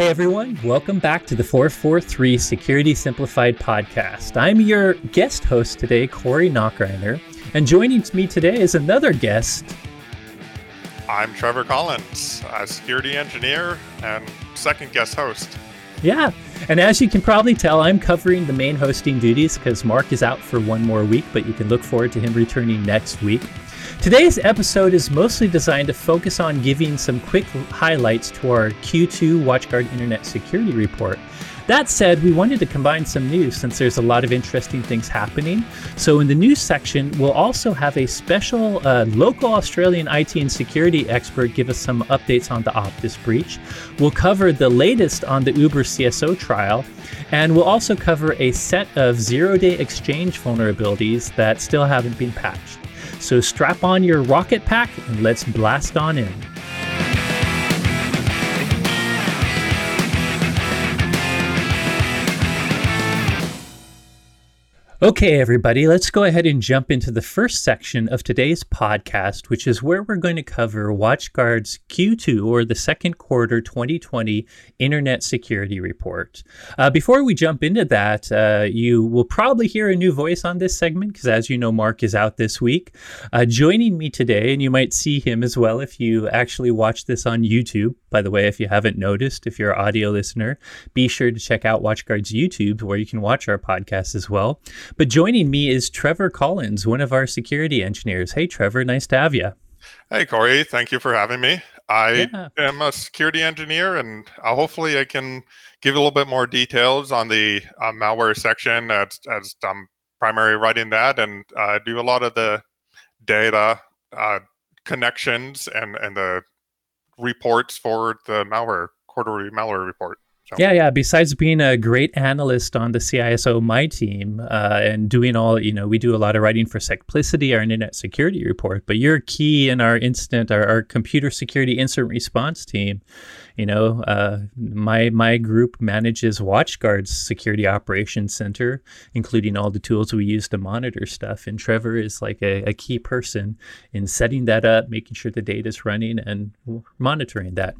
Hey everyone, welcome back to the 443 Security Simplified podcast. I'm your guest host today, Corey Nachreiner, and joining me today is another guest. I'm Trevor Collins, a security engineer and second guest host. Yeah, and as you can probably tell, I'm covering the main hosting duties because Mark is out for one more week, but you can look forward to him returning next week. Today's episode is mostly designed to focus on giving some quick highlights to our Q2 WatchGuard Internet Security Report. That said, we wanted to combine some news since there's a lot of interesting things happening. So, in the news section, we'll also have a special uh, local Australian IT and security expert give us some updates on the Optus breach. We'll cover the latest on the Uber CSO trial, and we'll also cover a set of zero day exchange vulnerabilities that still haven't been patched. So strap on your rocket pack and let's blast on in. Okay, everybody, let's go ahead and jump into the first section of today's podcast, which is where we're going to cover WatchGuard's Q2 or the second quarter 2020 Internet Security Report. Uh, before we jump into that, uh, you will probably hear a new voice on this segment because, as you know, Mark is out this week. Uh, joining me today, and you might see him as well if you actually watch this on YouTube. By the way, if you haven't noticed, if you're an audio listener, be sure to check out WatchGuard's YouTube where you can watch our podcast as well. But joining me is Trevor Collins, one of our security engineers. Hey, Trevor, nice to have you. Hey, Corey, thank you for having me. I yeah. am a security engineer, and uh, hopefully, I can give a little bit more details on the uh, malware section as, as I'm primary writing that, and uh, do a lot of the data uh, connections and and the reports for the malware quarterly malware report. So. Yeah, yeah. Besides being a great analyst on the CISO My team uh, and doing all, you know, we do a lot of writing for Secplicity, our internet security report, but you're key in our incident, our, our computer security incident response team. You know, uh, my my group manages WatchGuard's security operations center, including all the tools we use to monitor stuff. And Trevor is like a, a key person in setting that up, making sure the data is running, and monitoring that.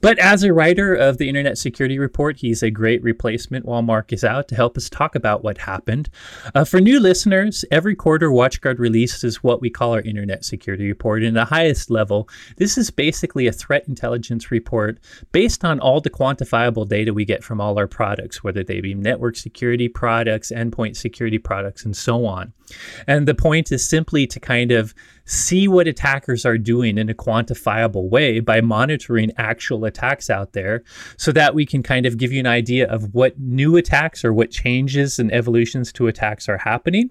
But as a writer of the Internet Security Report, he's a great replacement while Mark is out to help us talk about what happened. Uh, for new listeners, every quarter WatchGuard releases what we call our Internet Security Report. In the highest level, this is basically a threat intelligence report based on all the quantifiable data we get from all our products, whether they be network security products, endpoint security products, and so on. And the point is simply to kind of see what attackers are doing in a quantifiable way by monitoring actual attacks out there so that we can kind of give you an idea of what new attacks or what changes and evolutions to attacks are happening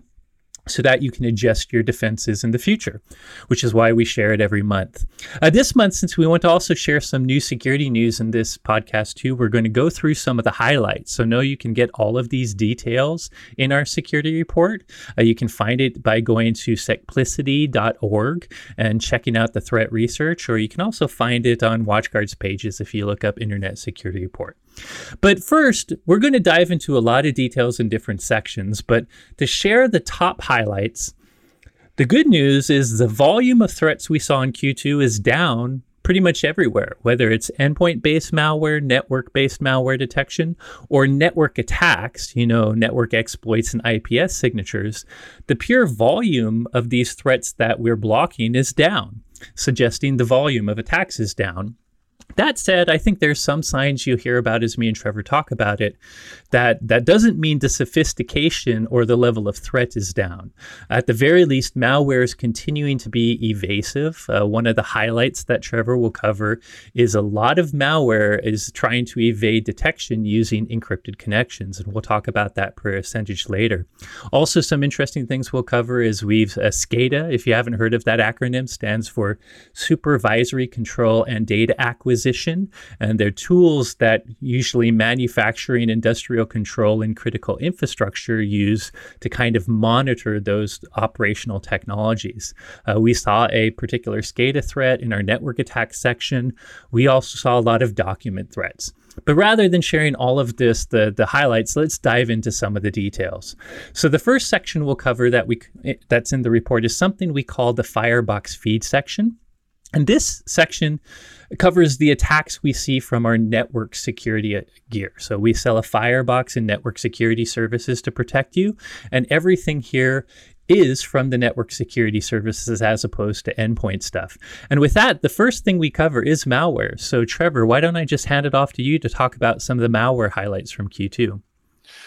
so that you can adjust your defenses in the future, which is why we share it every month. Uh, this month, since we want to also share some new security news in this podcast too, we're going to go through some of the highlights. So, know you can get all of these details in our security report. Uh, you can find it by going to secplicity.org and checking out the threat research, or you can also find it on WatchGuard's pages if you look up Internet Security Report. But first, we're going to dive into a lot of details in different sections. But to share the top highlights, the good news is the volume of threats we saw in Q2 is down pretty much everywhere, whether it's endpoint based malware, network based malware detection, or network attacks, you know, network exploits and IPS signatures. The pure volume of these threats that we're blocking is down, suggesting the volume of attacks is down. That said, I think there's some signs you hear about as me and Trevor talk about it that that doesn't mean the sophistication or the level of threat is down. At the very least, malware is continuing to be evasive. Uh, one of the highlights that Trevor will cover is a lot of malware is trying to evade detection using encrypted connections, and we'll talk about that percentage later. Also, some interesting things we'll cover is we've uh, SCADA. If you haven't heard of that acronym, stands for Supervisory Control and Data Acquisition and they're tools that usually manufacturing, industrial control, and critical infrastructure use to kind of monitor those operational technologies. Uh, we saw a particular SCADA threat in our network attack section. We also saw a lot of document threats. But rather than sharing all of this, the, the highlights, let's dive into some of the details. So the first section we'll cover that we that's in the report is something we call the Firebox feed section. And this section covers the attacks we see from our network security gear. So we sell a firebox and network security services to protect you. And everything here is from the network security services as opposed to endpoint stuff. And with that, the first thing we cover is malware. So, Trevor, why don't I just hand it off to you to talk about some of the malware highlights from Q2?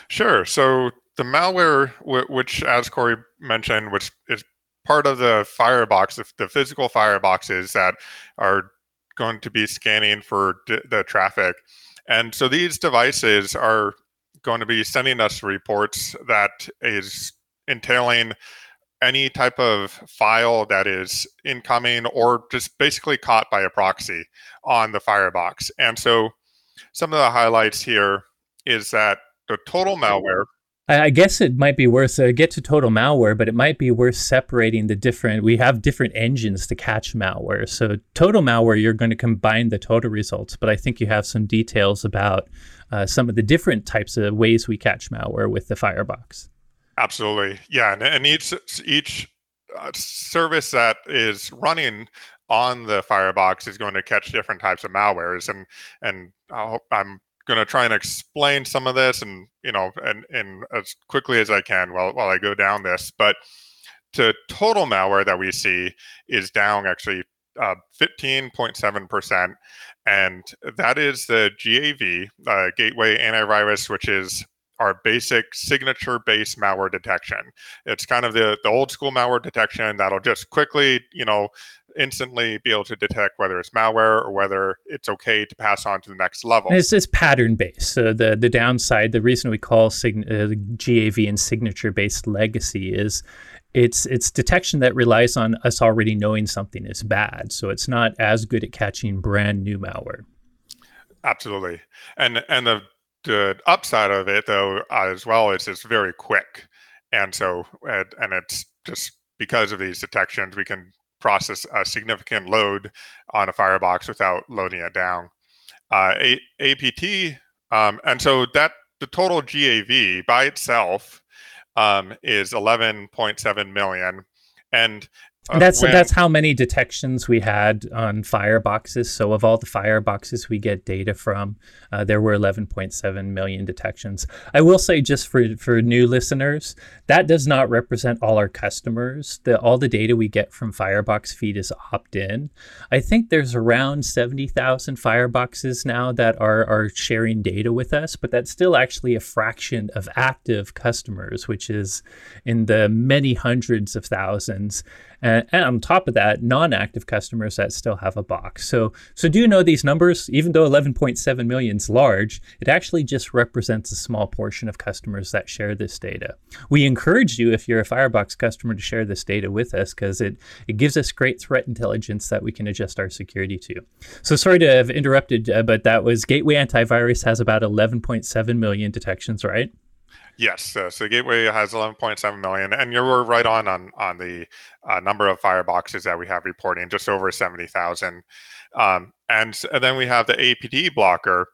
Sure. So, the malware, which, as Corey mentioned, which is part of the firebox, the physical fireboxes that are going to be scanning for d- the traffic. And so these devices are going to be sending us reports that is entailing any type of file that is incoming or just basically caught by a proxy on the firebox. And so some of the highlights here is that the total malware I guess it might be worth uh, get to total malware, but it might be worth separating the different. We have different engines to catch malware. So total malware, you're going to combine the total results, but I think you have some details about uh, some of the different types of ways we catch malware with the Firebox. Absolutely, yeah, and, and each each uh, service that is running on the Firebox is going to catch different types of malwares, and and i am going to try and explain some of this, and you know, and and as quickly as I can while while I go down this, but to total malware that we see is down actually uh, 15.7%. And that is the GAV, uh, Gateway Antivirus, which is our basic signature based malware detection. It's kind of the, the old school malware detection that'll just quickly, you know, instantly be able to detect whether it's malware or whether it's okay to pass on to the next level. And it's, it's pattern based. So the, the downside, the reason we call sig- uh, GAV and signature based legacy is it's it's detection that relies on us already knowing something is bad. So it's not as good at catching brand new malware. Absolutely. And and the the upside of it though as well is it's very quick and so and it's just because of these detections we can process a significant load on a firebox without loading it down. Uh, a- apt um, and so that the total gav by itself um, is 11.7 million. And uh, that's when, that's how many detections we had on fireboxes. So of all the fireboxes we get data from, uh, there were 11.7 million detections. I will say, just for for new listeners, that does not represent all our customers. The all the data we get from Firebox Feed is opt-in. I think there's around 70,000 fireboxes now that are are sharing data with us, but that's still actually a fraction of active customers, which is in the many hundreds of thousands. And, and on top of that, non-active customers that still have a box. So, so do you know these numbers? Even though 11.7 million is large, it actually just represents a small portion of customers that share this data. We encourage you, if you're a Firebox customer, to share this data with us because it, it gives us great threat intelligence that we can adjust our security to. So sorry to have interrupted, uh, but that was Gateway Antivirus has about 11.7 million detections, right? Yes, so Gateway has 11.7 million, and you're right on on on the uh, number of fireboxes that we have reporting, just over 70,000. Um, and, and then we have the APT blocker,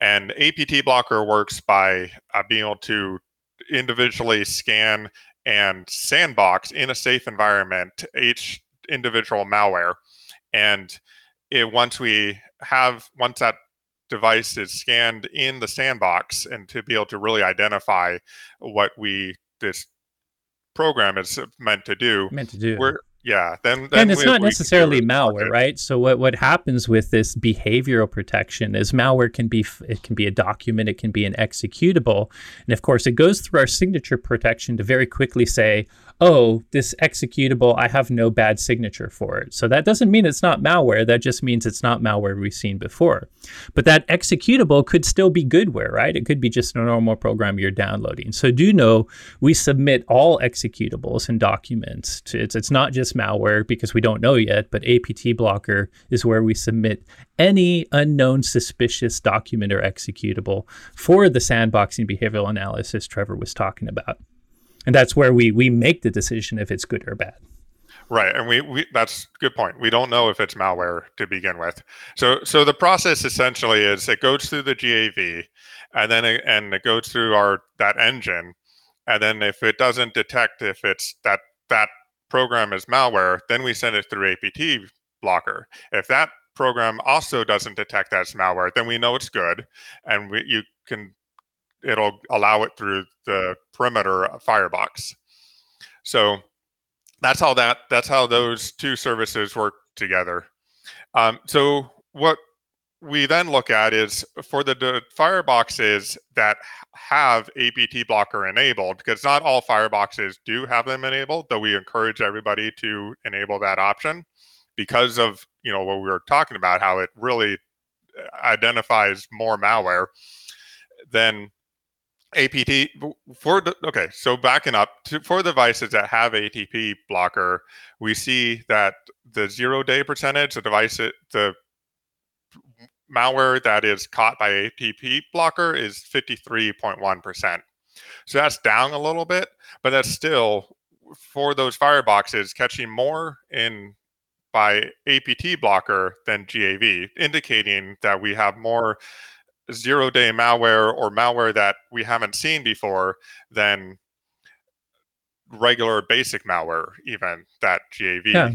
and APT blocker works by uh, being able to individually scan and sandbox in a safe environment each individual malware, and it once we have once that device is scanned in the sandbox and to be able to really identify what we this program is meant to do. Meant to do. We're yeah, then, then and it's we, not necessarily malware, right? So what what happens with this behavioral protection is malware can be it can be a document, it can be an executable, and of course it goes through our signature protection to very quickly say, oh, this executable, I have no bad signature for it. So that doesn't mean it's not malware. That just means it's not malware we've seen before. But that executable could still be goodware, right? It could be just a normal program you're downloading. So do know we submit all executables and documents. To, it's, it's not just malware because we don't know yet, but APT blocker is where we submit any unknown suspicious document or executable for the sandboxing behavioral analysis Trevor was talking about and that's where we we make the decision if it's good or bad. Right and we, we that's good point. We don't know if it's malware to begin with. So so the process essentially is it goes through the gav and then it, and it goes through our that engine and then if it doesn't detect if it's that that program is malware then we send it through apt blocker. If that program also doesn't detect that as malware, then we know it's good, and we, you can it'll allow it through the perimeter firebox. So that's how that that's how those two services work together. Um, so what we then look at is for the, the fireboxes that have APT blocker enabled, because not all fireboxes do have them enabled, though we encourage everybody to enable that option because of you know what we were talking about, how it really uh, identifies more malware. Then APT for the okay, so backing up to, for devices that have ATP blocker, we see that the zero day percentage, the device, the malware that is caught by ATP blocker is 53.1%. So that's down a little bit, but that's still for those fireboxes catching more in by APT blocker than GAV, indicating that we have more zero day malware or malware that we haven't seen before than regular basic malware even that gav yeah.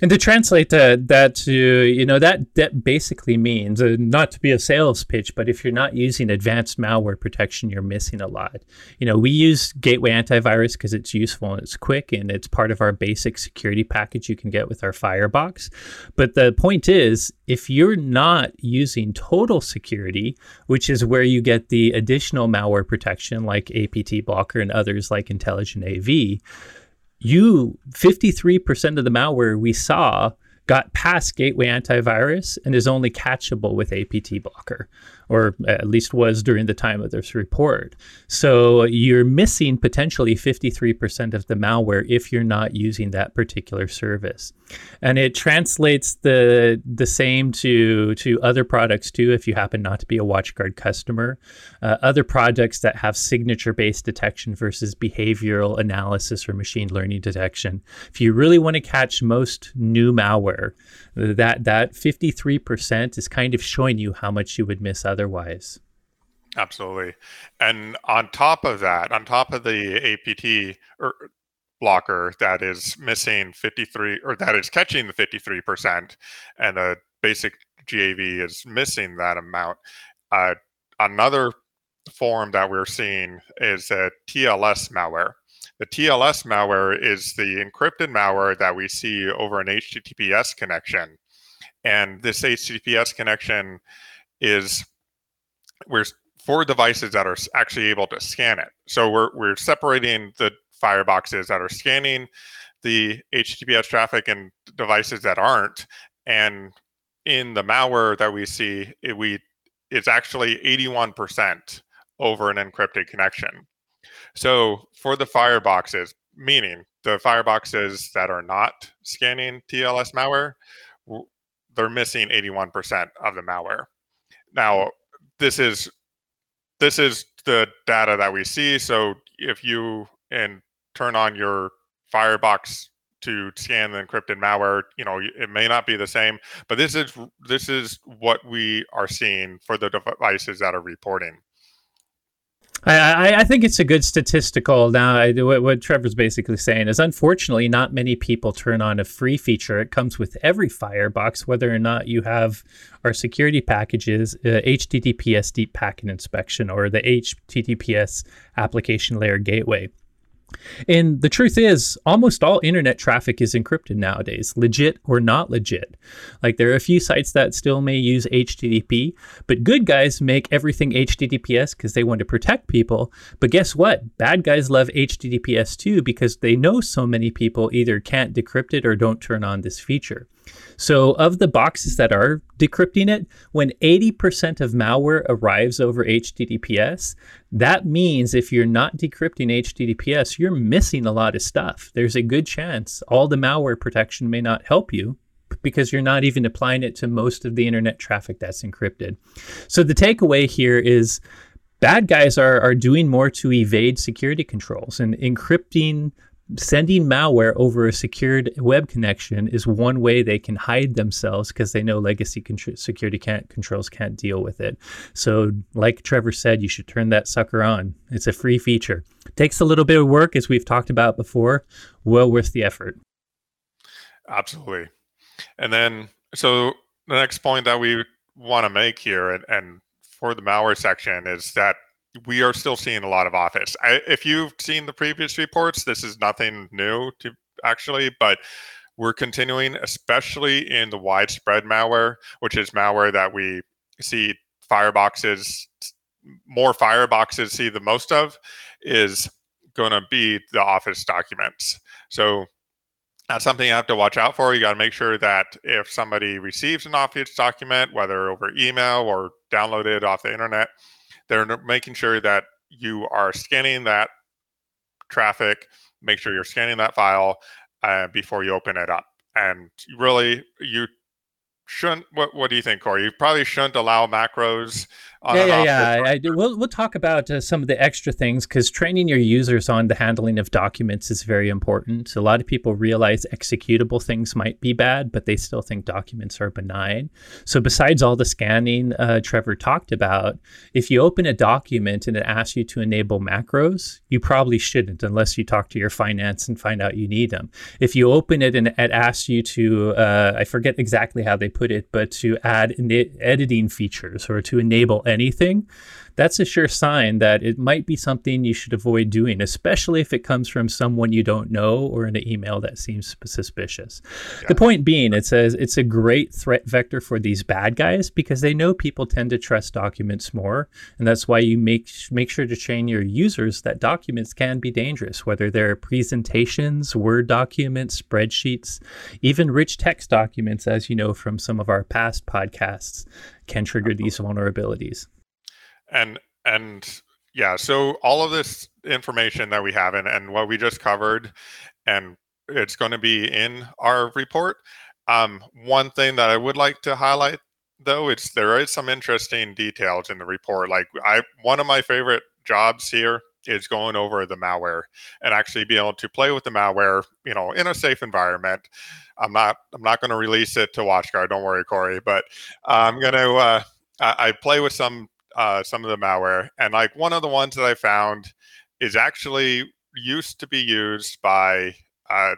and to translate that that to you know that that basically means uh, not to be a sales pitch but if you're not using advanced malware protection you're missing a lot you know we use gateway antivirus because it's useful and it's quick and it's part of our basic security package you can get with our firebox but the point is if you're not using total security which is where you get the additional malware protection like apt blocker and others like intelligent av you 53% of the malware we saw got past gateway antivirus and is only catchable with APT blocker or at least was during the time of this report. So you're missing potentially 53% of the malware if you're not using that particular service. And it translates the the same to to other products too if you happen not to be a WatchGuard customer. Uh, other products that have signature based detection versus behavioral analysis or machine learning detection. If you really want to catch most new malware, that that 53% is kind of showing you how much you would miss otherwise. Absolutely. And on top of that, on top of the APT or er, blocker that is missing 53 or that is catching the 53% and the basic GAV is missing that amount. Uh, another form that we're seeing is a TLS malware. The TLS malware is the encrypted malware that we see over an HTTPS connection. And this HTTPS connection is we're four devices that are actually able to scan it. So we're we're separating the fireboxes that are scanning the HTTPS traffic and devices that aren't. And in the malware that we see, it, we it's actually 81% over an encrypted connection. So for the fireboxes, meaning the fireboxes that are not scanning TLS malware, they're missing 81% of the malware. Now, this is this is the data that we see. So if you and turn on your firebox to scan the encrypted malware, you know, it may not be the same, but this is this is what we are seeing for the devices that are reporting. I, I, think it's a good statistical. Now, I, what, what, Trevor's basically saying is, unfortunately, not many people turn on a free feature. It comes with every Firebox, whether or not you have our security packages, uh, HTTPS Deep Packet Inspection, or the HTTPS Application Layer Gateway. And the truth is, almost all internet traffic is encrypted nowadays, legit or not legit. Like there are a few sites that still may use HTTP, but good guys make everything HTTPS because they want to protect people. But guess what? Bad guys love HTTPS too because they know so many people either can't decrypt it or don't turn on this feature. So, of the boxes that are decrypting it, when 80% of malware arrives over HTTPS, that means if you're not decrypting HTTPS, you're missing a lot of stuff. There's a good chance all the malware protection may not help you because you're not even applying it to most of the internet traffic that's encrypted. So, the takeaway here is bad guys are, are doing more to evade security controls and encrypting sending malware over a secured web connection is one way they can hide themselves because they know legacy security can't, controls can't deal with it. So, like Trevor said, you should turn that sucker on. It's a free feature. takes a little bit of work, as we've talked about before. Well worth the effort. Absolutely. And then, so the next point that we want to make here, and, and for the malware section, is that we are still seeing a lot of Office. I, if you've seen the previous reports, this is nothing new to actually, but we're continuing, especially in the widespread malware, which is malware that we see fireboxes, more fireboxes see the most of, is going to be the Office documents. So that's something you have to watch out for. You got to make sure that if somebody receives an Office document, whether over email or downloaded off the internet, they're making sure that you are scanning that traffic, make sure you're scanning that file uh, before you open it up. And really, you shouldn't. What What do you think, Corey? You probably shouldn't allow macros yeah, yeah, yeah. I, I, we'll we'll talk about uh, some of the extra things because training your users on the handling of documents is very important. A lot of people realize executable things might be bad, but they still think documents are benign. So besides all the scanning uh, Trevor talked about, if you open a document and it asks you to enable macros, you probably shouldn't unless you talk to your finance and find out you need them. If you open it and it asks you to, uh, I forget exactly how they put it, but to add editing features or to enable anything, that's a sure sign that it might be something you should avoid doing, especially if it comes from someone you don't know or in an email that seems suspicious. Yeah. The point being, it says it's a great threat vector for these bad guys because they know people tend to trust documents more, and that's why you make make sure to train your users that documents can be dangerous, whether they're presentations, Word documents, spreadsheets, even rich text documents, as you know from some of our past podcasts, can trigger these vulnerabilities and and yeah so all of this information that we have and, and what we just covered and it's going to be in our report. Um, one thing that i would like to highlight though it's there is some interesting details in the report. Like i one of my favorite jobs here is going over the malware and actually be able to play with the malware you know in a safe environment. I'm not i'm not going to release it to watchguard don't worry corey but i'm going to uh, I, I play with some uh, some of the malware. And like one of the ones that I found is actually used to be used by a,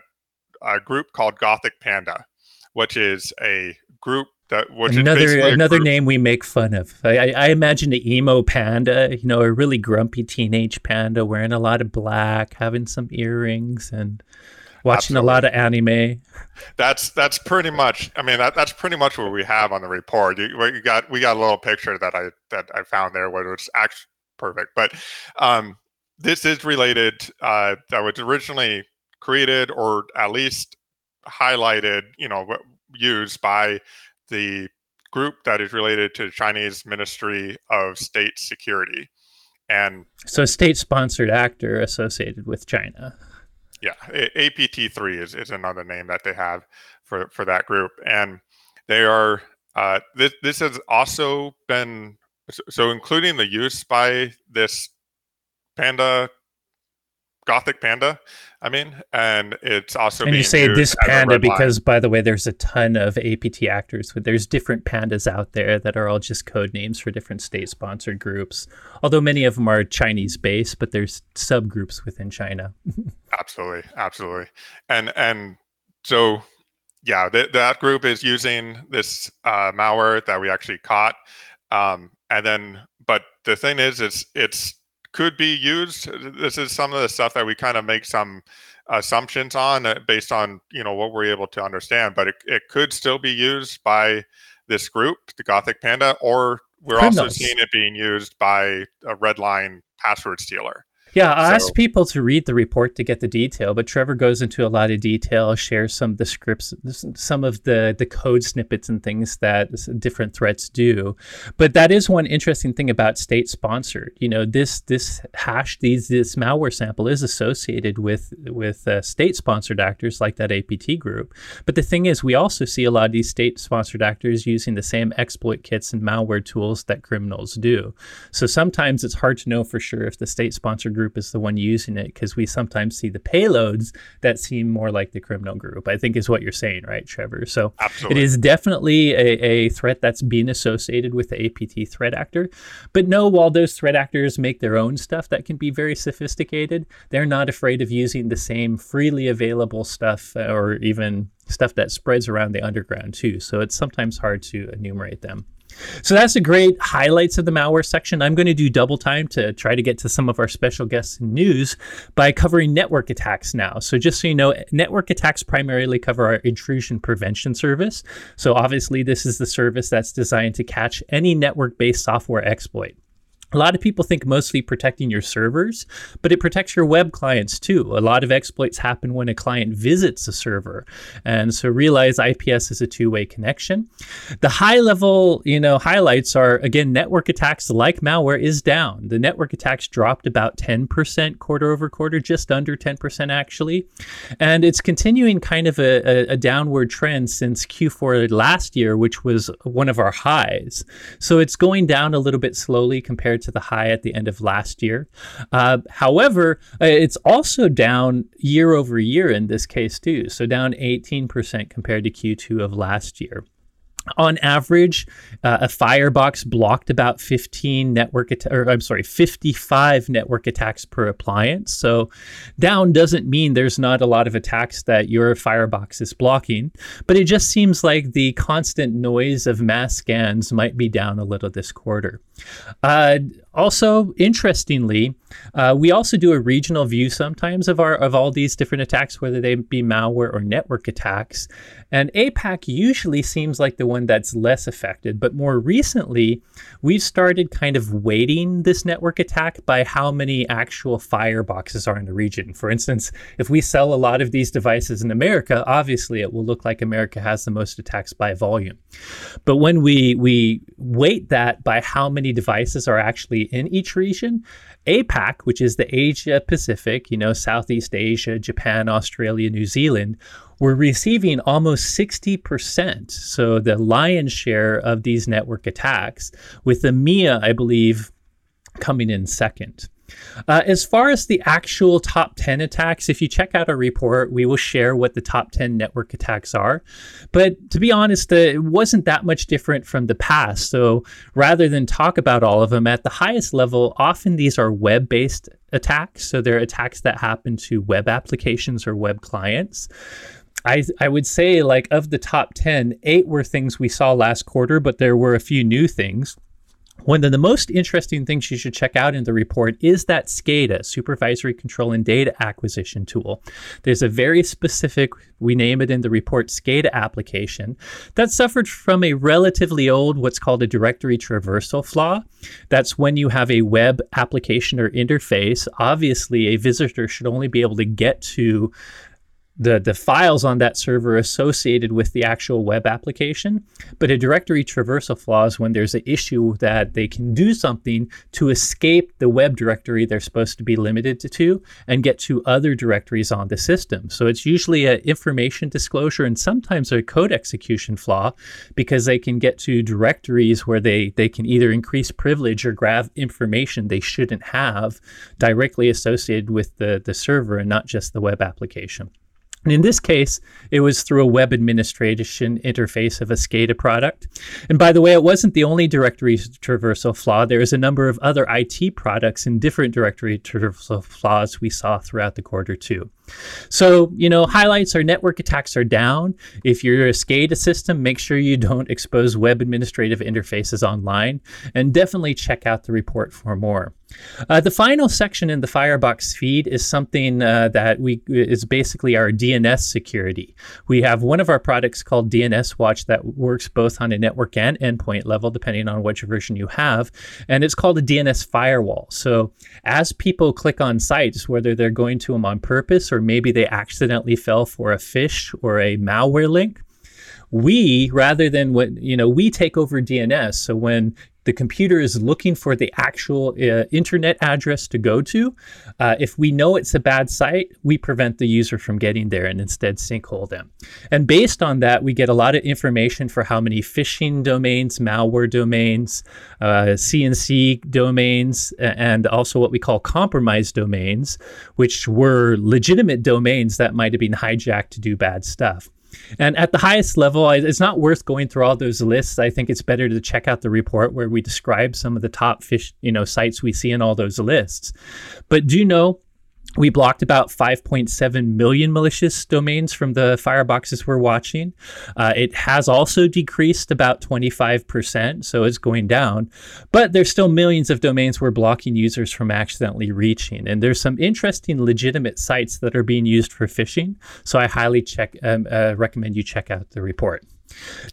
a group called Gothic Panda, which is a group that which another another name we make fun of. I, I imagine the emo panda, you know, a really grumpy teenage panda wearing a lot of black, having some earrings, and watching Absolutely. a lot of anime. That's that's pretty much. I mean, that, that's pretty much what we have on the report. You, you got we got a little picture that I that I found there, where it's actually perfect. But um, this is related. Uh, that was originally created, or at least highlighted. You know, used by the group that is related to the Chinese Ministry of State Security. And so, a state sponsored actor associated with China yeah, APT3 is, is another name that they have for, for that group. And they are, uh, this, this has also been, so including the use by this Panda, Gothic Panda, I mean, and it's also. And you say this panda because, by the way, there's a ton of APT actors. There's different pandas out there that are all just code names for different state-sponsored groups. Although many of them are Chinese-based, but there's subgroups within China. absolutely, absolutely, and and so yeah, th- that group is using this uh, malware that we actually caught, um, and then but the thing is, it's it's could be used. This is some of the stuff that we kind of make some assumptions on uh, based on you know what we're able to understand, but it, it could still be used by this group, the Gothic Panda, or we're Criminals. also seeing it being used by a Redline password stealer. Yeah, I so, asked people to read the report to get the detail, but Trevor goes into a lot of detail, shares some of the scripts, some of the the code snippets and things that different threats do. But that is one interesting thing about state sponsored. You know, this this hash these this malware sample is associated with with uh, state sponsored actors like that APT group. But the thing is, we also see a lot of these state sponsored actors using the same exploit kits and malware tools that criminals do. So sometimes it's hard to know for sure if the state sponsored group group is the one using it because we sometimes see the payloads that seem more like the criminal group, I think is what you're saying, right, Trevor? So Absolutely. it is definitely a, a threat that's being associated with the APT threat actor. But no, while those threat actors make their own stuff that can be very sophisticated, they're not afraid of using the same freely available stuff uh, or even stuff that spreads around the underground too. So it's sometimes hard to enumerate them. So that's the great highlights of the malware section. I'm going to do double time to try to get to some of our special guests news by covering network attacks now. So just so you know, network attacks primarily cover our intrusion prevention service. So obviously this is the service that's designed to catch any network-based software exploit. A lot of people think mostly protecting your servers, but it protects your web clients too. A lot of exploits happen when a client visits a server. And so realize IPS is a two-way connection. The high level, you know, highlights are again network attacks like malware is down. The network attacks dropped about 10% quarter over quarter, just under 10% actually. And it's continuing kind of a, a, a downward trend since Q4 last year, which was one of our highs. So it's going down a little bit slowly compared to the high at the end of last year. Uh, however, uh, it's also down year over year in this case too. So down 18% compared to Q2 of last year on average, uh, a firebox blocked about 15 network att- or I'm sorry, 55 network attacks per appliance. So down doesn't mean there's not a lot of attacks that your firebox is blocking, but it just seems like the constant noise of mass scans might be down a little this quarter. Uh, also, interestingly, uh, we also do a regional view sometimes of our of all these different attacks, whether they be malware or network attacks. And APAC usually seems like the one that's less affected, but more recently, we've started kind of weighting this network attack by how many actual fireboxes are in the region. For instance, if we sell a lot of these devices in America, obviously it will look like America has the most attacks by volume. But when we we weight that by how many devices are actually in each region, APAC, which is the Asia Pacific, you know, Southeast Asia, Japan, Australia, New Zealand, we're receiving almost 60%. So the lion's share of these network attacks, with EMEA, I believe, coming in second. Uh, as far as the actual top 10 attacks, if you check out our report, we will share what the top 10 network attacks are. But to be honest, uh, it wasn't that much different from the past. So rather than talk about all of them at the highest level, often these are web based attacks. So they're attacks that happen to web applications or web clients. I, I would say like of the top 10, eight were things we saw last quarter, but there were a few new things. One of the most interesting things you should check out in the report is that SCADA, Supervisory Control and Data Acquisition tool. There's a very specific, we name it in the report, SCADA application that suffered from a relatively old, what's called a directory traversal flaw. That's when you have a web application or interface. Obviously, a visitor should only be able to get to the, the files on that server associated with the actual web application. But a directory traversal flaw is when there's an issue that they can do something to escape the web directory they're supposed to be limited to and get to other directories on the system. So it's usually an information disclosure and sometimes a code execution flaw because they can get to directories where they, they can either increase privilege or grab information they shouldn't have directly associated with the, the server and not just the web application. In this case, it was through a web administration interface of a SCADA product. And by the way, it wasn't the only directory traversal flaw. There is a number of other IT products and different directory traversal flaws we saw throughout the quarter too. So, you know, highlights are network attacks are down. If you're a SCADA system, make sure you don't expose web administrative interfaces online and definitely check out the report for more. Uh, the final section in the Firebox feed is something uh, that we is basically our DNS security. We have one of our products called DNS Watch that works both on a network and endpoint level, depending on which version you have, and it's called a DNS firewall. So as people click on sites, whether they're going to them on purpose or maybe they accidentally fell for a phish or a malware link, we rather than what you know we take over dns so when the computer is looking for the actual uh, internet address to go to. Uh, if we know it's a bad site, we prevent the user from getting there and instead sinkhole them. And based on that, we get a lot of information for how many phishing domains, malware domains, uh, CNC domains, and also what we call compromised domains, which were legitimate domains that might have been hijacked to do bad stuff. And at the highest level, it's not worth going through all those lists. I think it's better to check out the report where we describe some of the top phish, you know, sites we see in all those lists. But do you know we blocked about 5.7 million malicious domains from the fireboxes we're watching. Uh, it has also decreased about 25%, so it's going down. But there's still millions of domains we're blocking users from accidentally reaching. And there's some interesting legitimate sites that are being used for phishing. So I highly check um, uh, recommend you check out the report.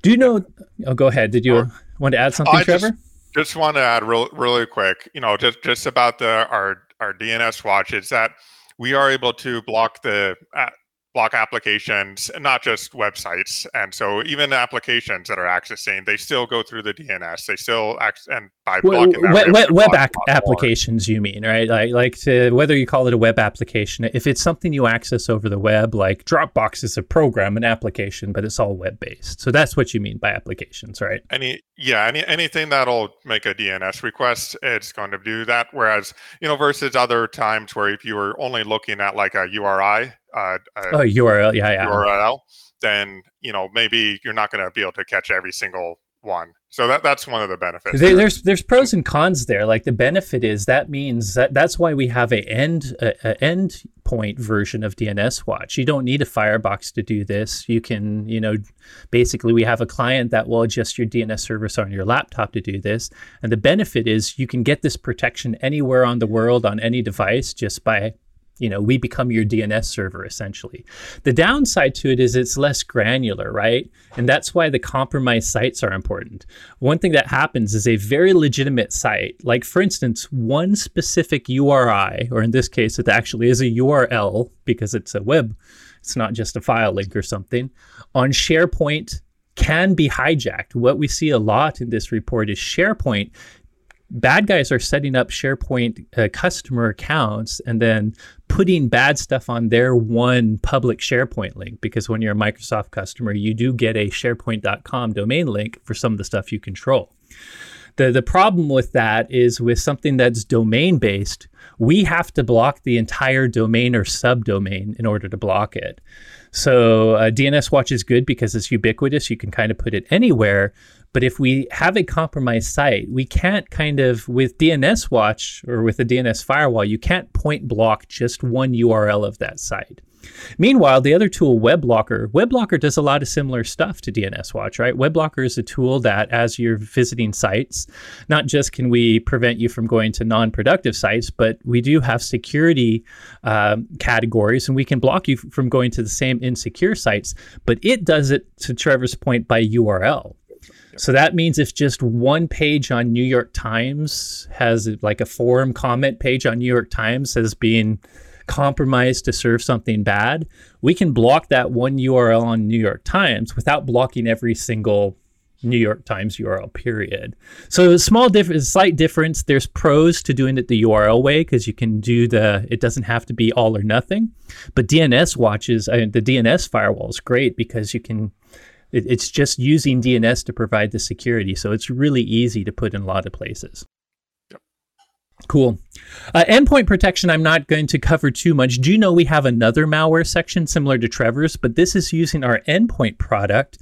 Do you know? Oh, go ahead. Did you want to add something, I Trevor? Just, just want to add real, really quick. You know, just just about the our our DNS watch is that we are able to block the uh, block applications, not just websites. And so even applications that are accessing, they still go through the DNS. They still act and by blocking web, web, web ac- applications, you mean, right? Like, like to, whether you call it a web application, if it's something you access over the web, like Dropbox is a program, an application, but it's all web based. So that's what you mean by applications, right? Any, yeah, any anything that'll make a DNS request, it's going to do that. Whereas, you know, versus other times where if you were only looking at like a URI, uh, oh, URL, yeah, yeah, URL, then you know maybe you're not going to be able to catch every single one. So that that's one of the benefits. There, there's there's pros and cons there. Like the benefit is that means that that's why we have a end a, a end point version of DNS Watch. You don't need a Firebox to do this. You can you know basically we have a client that will adjust your DNS service on your laptop to do this. And the benefit is you can get this protection anywhere on the world on any device just by you know we become your dns server essentially. The downside to it is it's less granular right? And that's why the compromised sites are important. One thing that happens is a very legitimate site like for instance one specific uri or in this case it actually is a url because it's a web it's not just a file link or something on sharepoint can be hijacked. What we see a lot in this report is SharePoint bad guys are setting up SharePoint uh, customer accounts and then putting bad stuff on their one public SharePoint link because when you're a Microsoft customer, you do get a SharePoint.com domain link for some of the stuff you control. The, the problem with that is with something that's domain based, we have to block the entire domain or subdomain in order to block it. So uh, DNS Watch is good because it's ubiquitous. You can kind of put it anywhere. But if we have a compromised site, we can't kind of, with DNS Watch or with a DNS firewall, you can't point block just one URL of that site. Meanwhile, the other tool, WebBlocker, WebBlocker does a lot of similar stuff to DNS Watch, right? WebBlocker is a tool that, as you're visiting sites, not just can we prevent you from going to non-productive sites, but we do have security um, categories, and we can block you from going to the same insecure sites. But it does it, to Trevor's point, by URL. So that means if just one page on New York Times has like a forum comment page on New York Times has been compromised to serve something bad, we can block that one URL on New York Times without blocking every single New York Times URL period. So a small difference, slight difference. There's pros to doing it the URL way because you can do the. It doesn't have to be all or nothing. But DNS watches I mean, the DNS firewall is great because you can it, it's just using DNS to provide the security. So it's really easy to put in a lot of places. Cool. Uh, endpoint protection, I'm not going to cover too much. Do you know we have another malware section similar to Trevor's, but this is using our endpoint product?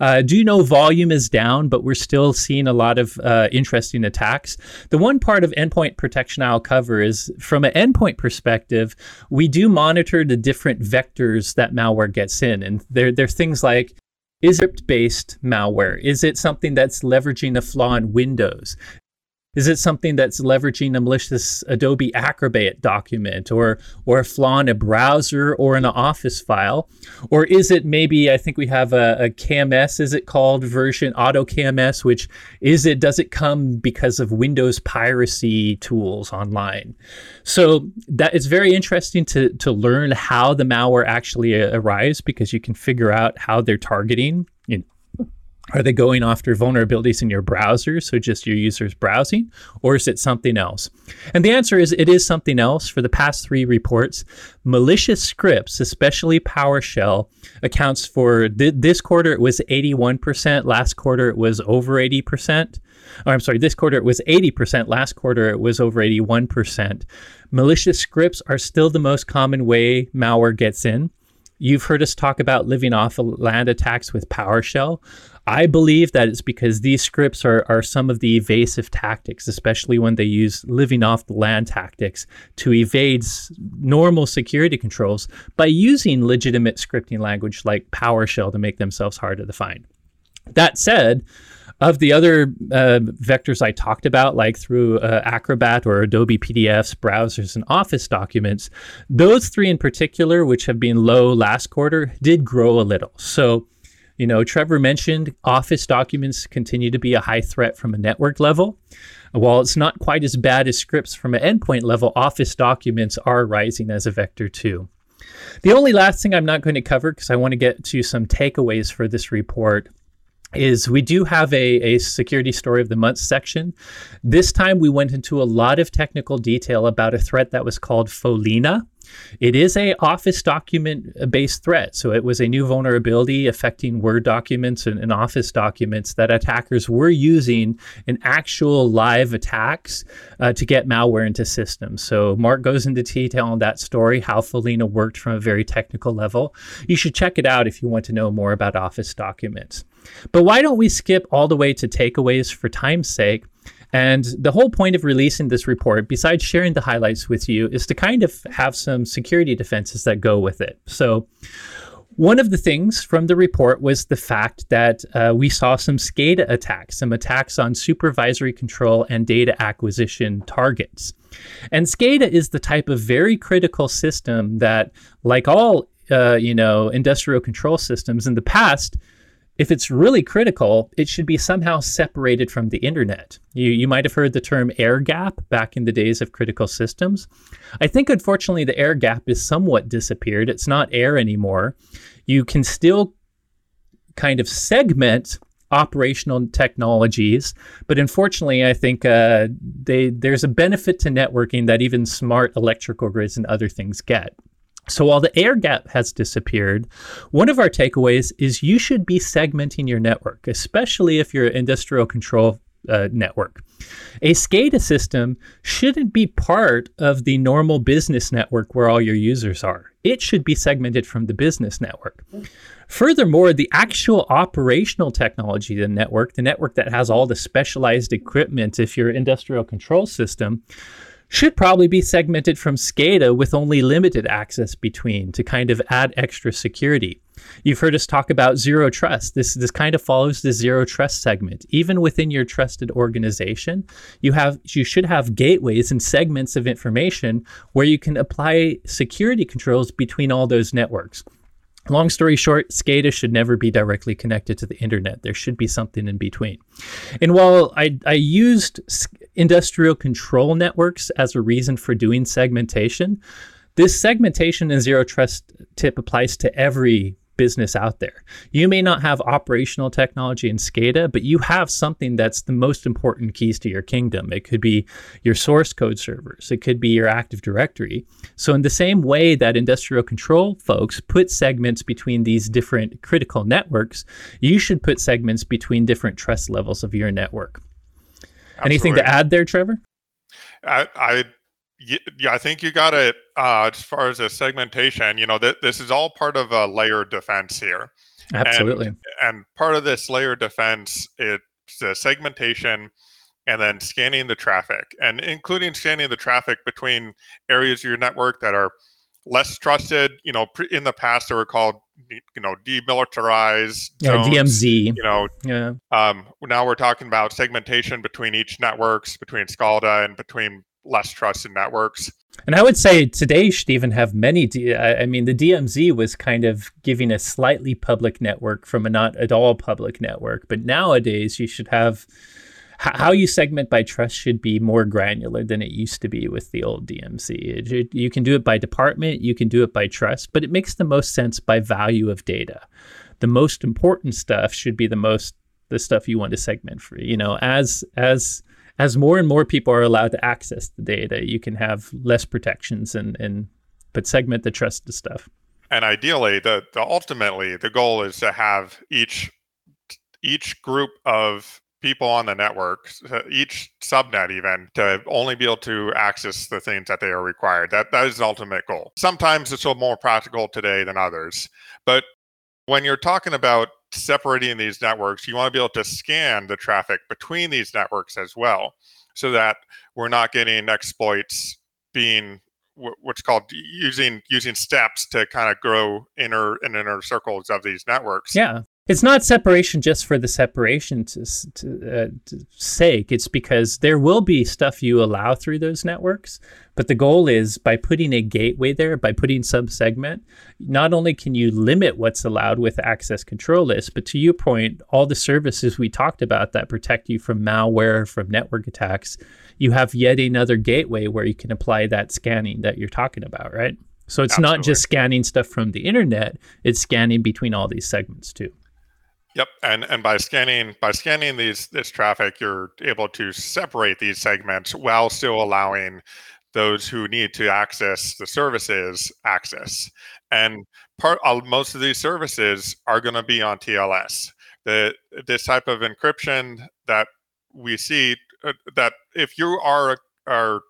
Uh, do you know volume is down, but we're still seeing a lot of uh, interesting attacks? The one part of endpoint protection I'll cover is from an endpoint perspective, we do monitor the different vectors that malware gets in. And there are things like is it based malware? Is it something that's leveraging a flaw in Windows? Is it something that's leveraging a malicious Adobe Acrobat document or or a flaw in a browser or in an Office file? Or is it maybe I think we have a, a KMS, is it called version auto KMS, which is it does it come because of Windows piracy tools online? So that it's very interesting to to learn how the malware actually arrives because you can figure out how they're targeting are they going after vulnerabilities in your browser, so just your users browsing, or is it something else? And the answer is it is something else. For the past three reports, malicious scripts, especially PowerShell, accounts for th- this quarter it was 81%, last quarter it was over 80%. Or I'm sorry, this quarter it was 80%, last quarter it was over 81%. Malicious scripts are still the most common way malware gets in. You've heard us talk about living off land attacks with PowerShell. I believe that it's because these scripts are, are some of the evasive tactics, especially when they use living off the land tactics to evade normal security controls by using legitimate scripting language like PowerShell to make themselves harder to find. That said, of the other uh, vectors I talked about, like through uh, Acrobat or Adobe PDFs, browsers, and Office documents, those three in particular, which have been low last quarter, did grow a little. So, you know, Trevor mentioned Office documents continue to be a high threat from a network level. While it's not quite as bad as scripts from an endpoint level, Office documents are rising as a vector too. The only last thing I'm not going to cover because I want to get to some takeaways for this report is we do have a, a security story of the month section. This time we went into a lot of technical detail about a threat that was called Follina. It is a Office document based threat. So it was a new vulnerability affecting Word documents and, and, Office documents that attackers were using in actual live attacks uh, to get malware into systems. So Mark goes into detail on that story, how Follina worked from a very technical level. You should check it out if you want to know more about Office documents. But why don't we skip all the way to takeaways for time's sake? And the whole point of releasing this report, besides sharing the highlights with you, is to kind of have some security defenses that go with it. So, one of the things from the report was the fact that uh, we saw some SCADA attacks, some attacks on supervisory control and data acquisition targets. And SCADA is the type of very critical system that, like all uh, you know industrial control systems in the past, if it's really critical, it should be somehow separated from the internet. You, you might have heard the term air gap back in the days of critical systems. I think, unfortunately, the air gap is somewhat disappeared. It's not air anymore. You can still kind of segment operational technologies, but unfortunately, I think uh, they, there's a benefit to networking that even smart electrical grids and other things get. So while the air gap has disappeared, one of our takeaways is you should be segmenting your network, especially if you're an industrial control uh, network. A SCADA system shouldn't be part of the normal business network where all your users are. It should be segmented from the business network. Furthermore, the actual operational technology, the network, the network that has all the specialized equipment, if you're an industrial control system, should probably be segmented from SCADA with only limited access between to kind of add extra security. You've heard us talk about zero trust. This this kind of follows the zero trust segment. Even within your trusted organization, you have you should have gateways and segments of information where you can apply security controls between all those networks. Long story short, SCADA should never be directly connected to the internet. There should be something in between. And while I, I used industrial control networks as a reason for doing segmentation, this segmentation and zero trust tip applies to every business out there. You may not have operational technology in SCADA, but you have something that's the most important keys to your kingdom. It could be your source code servers, it could be your Active Directory. So, in the same way that industrial control folks put segments between these different critical networks, you should put segments between different trust levels of your network. Absolutely. Anything to add there, Trevor? I, I yeah, I think you got it. Uh, as far as the segmentation, you know, th- this is all part of a layered defense here. Absolutely. And, and part of this layered defense, it's the segmentation and then scanning the traffic and including scanning the traffic between areas of your network that are less trusted. You know, pre- in the past, they were called, you know, demilitarized. Yeah, zones, DMZ. You know, yeah. Um, now we're talking about segmentation between each networks, between SCADA and between less trusted networks. And I would say today should even have many. D- I mean, the DMZ was kind of giving a slightly public network from a not at all public network. But nowadays, you should have how you segment by trust should be more granular than it used to be with the old DMZ. It, you can do it by department, you can do it by trust, but it makes the most sense by value of data. The most important stuff should be the most the stuff you want to segment for. You know, as as as more and more people are allowed to access the data, you can have less protections and, and but segment the trusted stuff. And ideally, the, the ultimately the goal is to have each each group of people on the network, uh, each subnet even, to only be able to access the things that they are required. That that is the ultimate goal. Sometimes it's a little more practical today than others, but when you're talking about separating these networks, you want to be able to scan the traffic between these networks as well, so that we're not getting exploits being what's called using using steps to kind of grow inner and inner circles of these networks. Yeah, it's not separation just for the separation to, to, uh, to, sake. It's because there will be stuff you allow through those networks, but the goal is by putting a gateway there, by putting some subsegment, not only can you limit what's allowed with access control list, but to your point, all the services we talked about that protect you from malware, from network attacks, you have yet another gateway where you can apply that scanning that you're talking about, right? So it's Absolutely. not just scanning stuff from the internet; it's scanning between all these segments too. Yep, and and by scanning by scanning these this traffic, you're able to separate these segments while still allowing those who need to access the services access. And part uh, most of these services are going to be on TLS. The this type of encryption that we see uh, that if you are are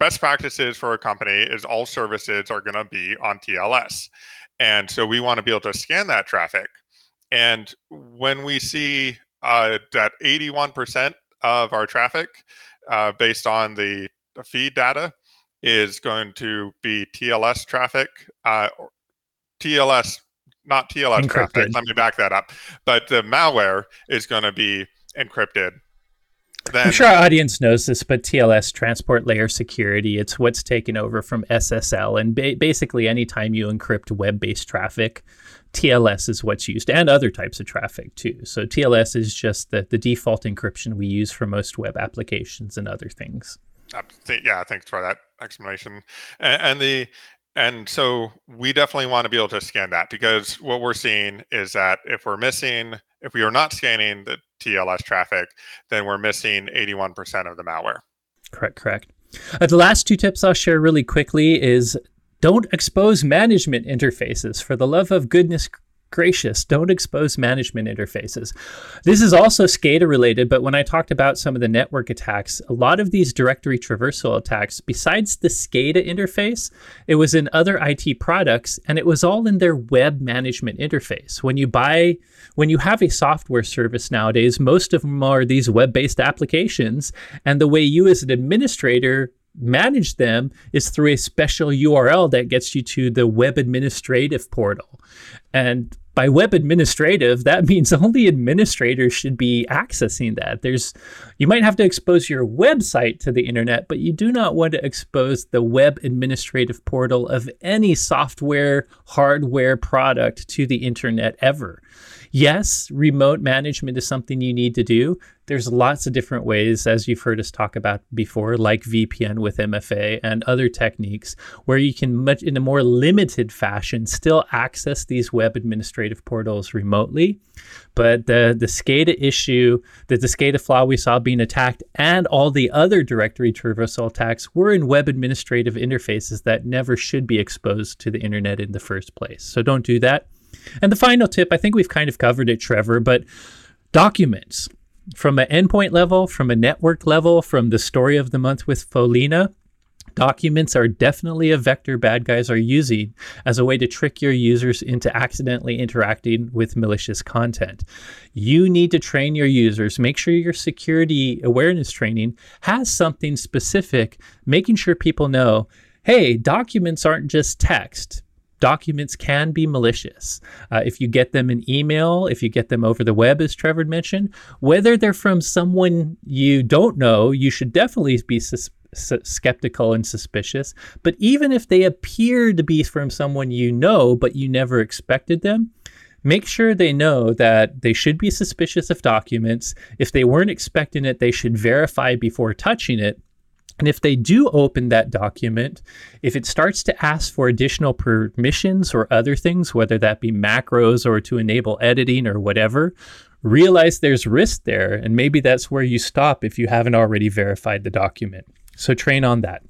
best practices for a company is all services are going to be on TLS. And so we want to be able to scan that traffic and when we see uh, that 81% of our traffic, uh, based on the, the, feed data, is going to be TLS traffic, uh, TLS, not TLS encrypted. traffic. Let me back that up. But the malware is going to be encrypted then, I'm sure our audience knows this, but TLS, transport layer security, it's what's taken over from SSL. And ba- basically, anytime you encrypt web based traffic, TLS is what's used and other types of traffic too. So TLS is just the, the default encryption we use for most web applications and other things. Yeah, thanks for that explanation. And, and the and so we definitely want to be able to scan that because what we're seeing is that if we're missing, if we are not scanning the TLS traffic, then we're missing 81% of the malware. Correct, correct. Uh, the last two tips I'll share really quickly is don't expose management interfaces. For the love of goodness gracious, don't expose management interfaces. This is also SCADA related, but when I talked about some of the network attacks, a lot of these directory traversal attacks, besides the SCADA interface, it was in other IT products and it was all in their web management interface. When you buy, when you have a software service nowadays, most of them are these web based applications. And the way you as an administrator manage them is through a special URL that gets you to the web administrative portal. And by web administrative, that means only administrators should be accessing that. There's you might have to expose your website to the internet, but you do not want to expose the web administrative portal of any software, hardware product to the internet ever. Yes, remote management is something you need to do. There's lots of different ways, as you've heard us talk about before, like VPN with MFA and other techniques, where you can, much in a more limited fashion, still access these web administrative portals remotely. But the the SCADA issue, the, the SCADA flaw we saw being attacked, and all the other directory traversal attacks were in web administrative interfaces that never should be exposed to the internet in the first place. So don't do that. And the final tip, I think we've kind of covered it, Trevor, but documents from an endpoint level, from a network level, from the story of the month with Follina. Documents are definitely a vector bad guys are using as a way to trick your users into accidentally interacting with malicious content. You need to train your users, make sure your security awareness training has something specific, making sure people know hey, documents aren't just text documents can be malicious. Uh, if you get them in email, if you get them over the web, as Trevor mentioned, whether they're from someone you don't know, you should definitely be sus- skeptical and suspicious. But even if they appear to be from someone you know, but you never expected them, make sure they know that they should be suspicious of documents. If they weren't expecting it, they should verify before touching it and if they do open that document, if it starts to ask for additional permissions or other things, whether that be macros or to enable editing or whatever, realize there's risk there. And maybe that's where you stop if you haven't already verified the document. So train on that.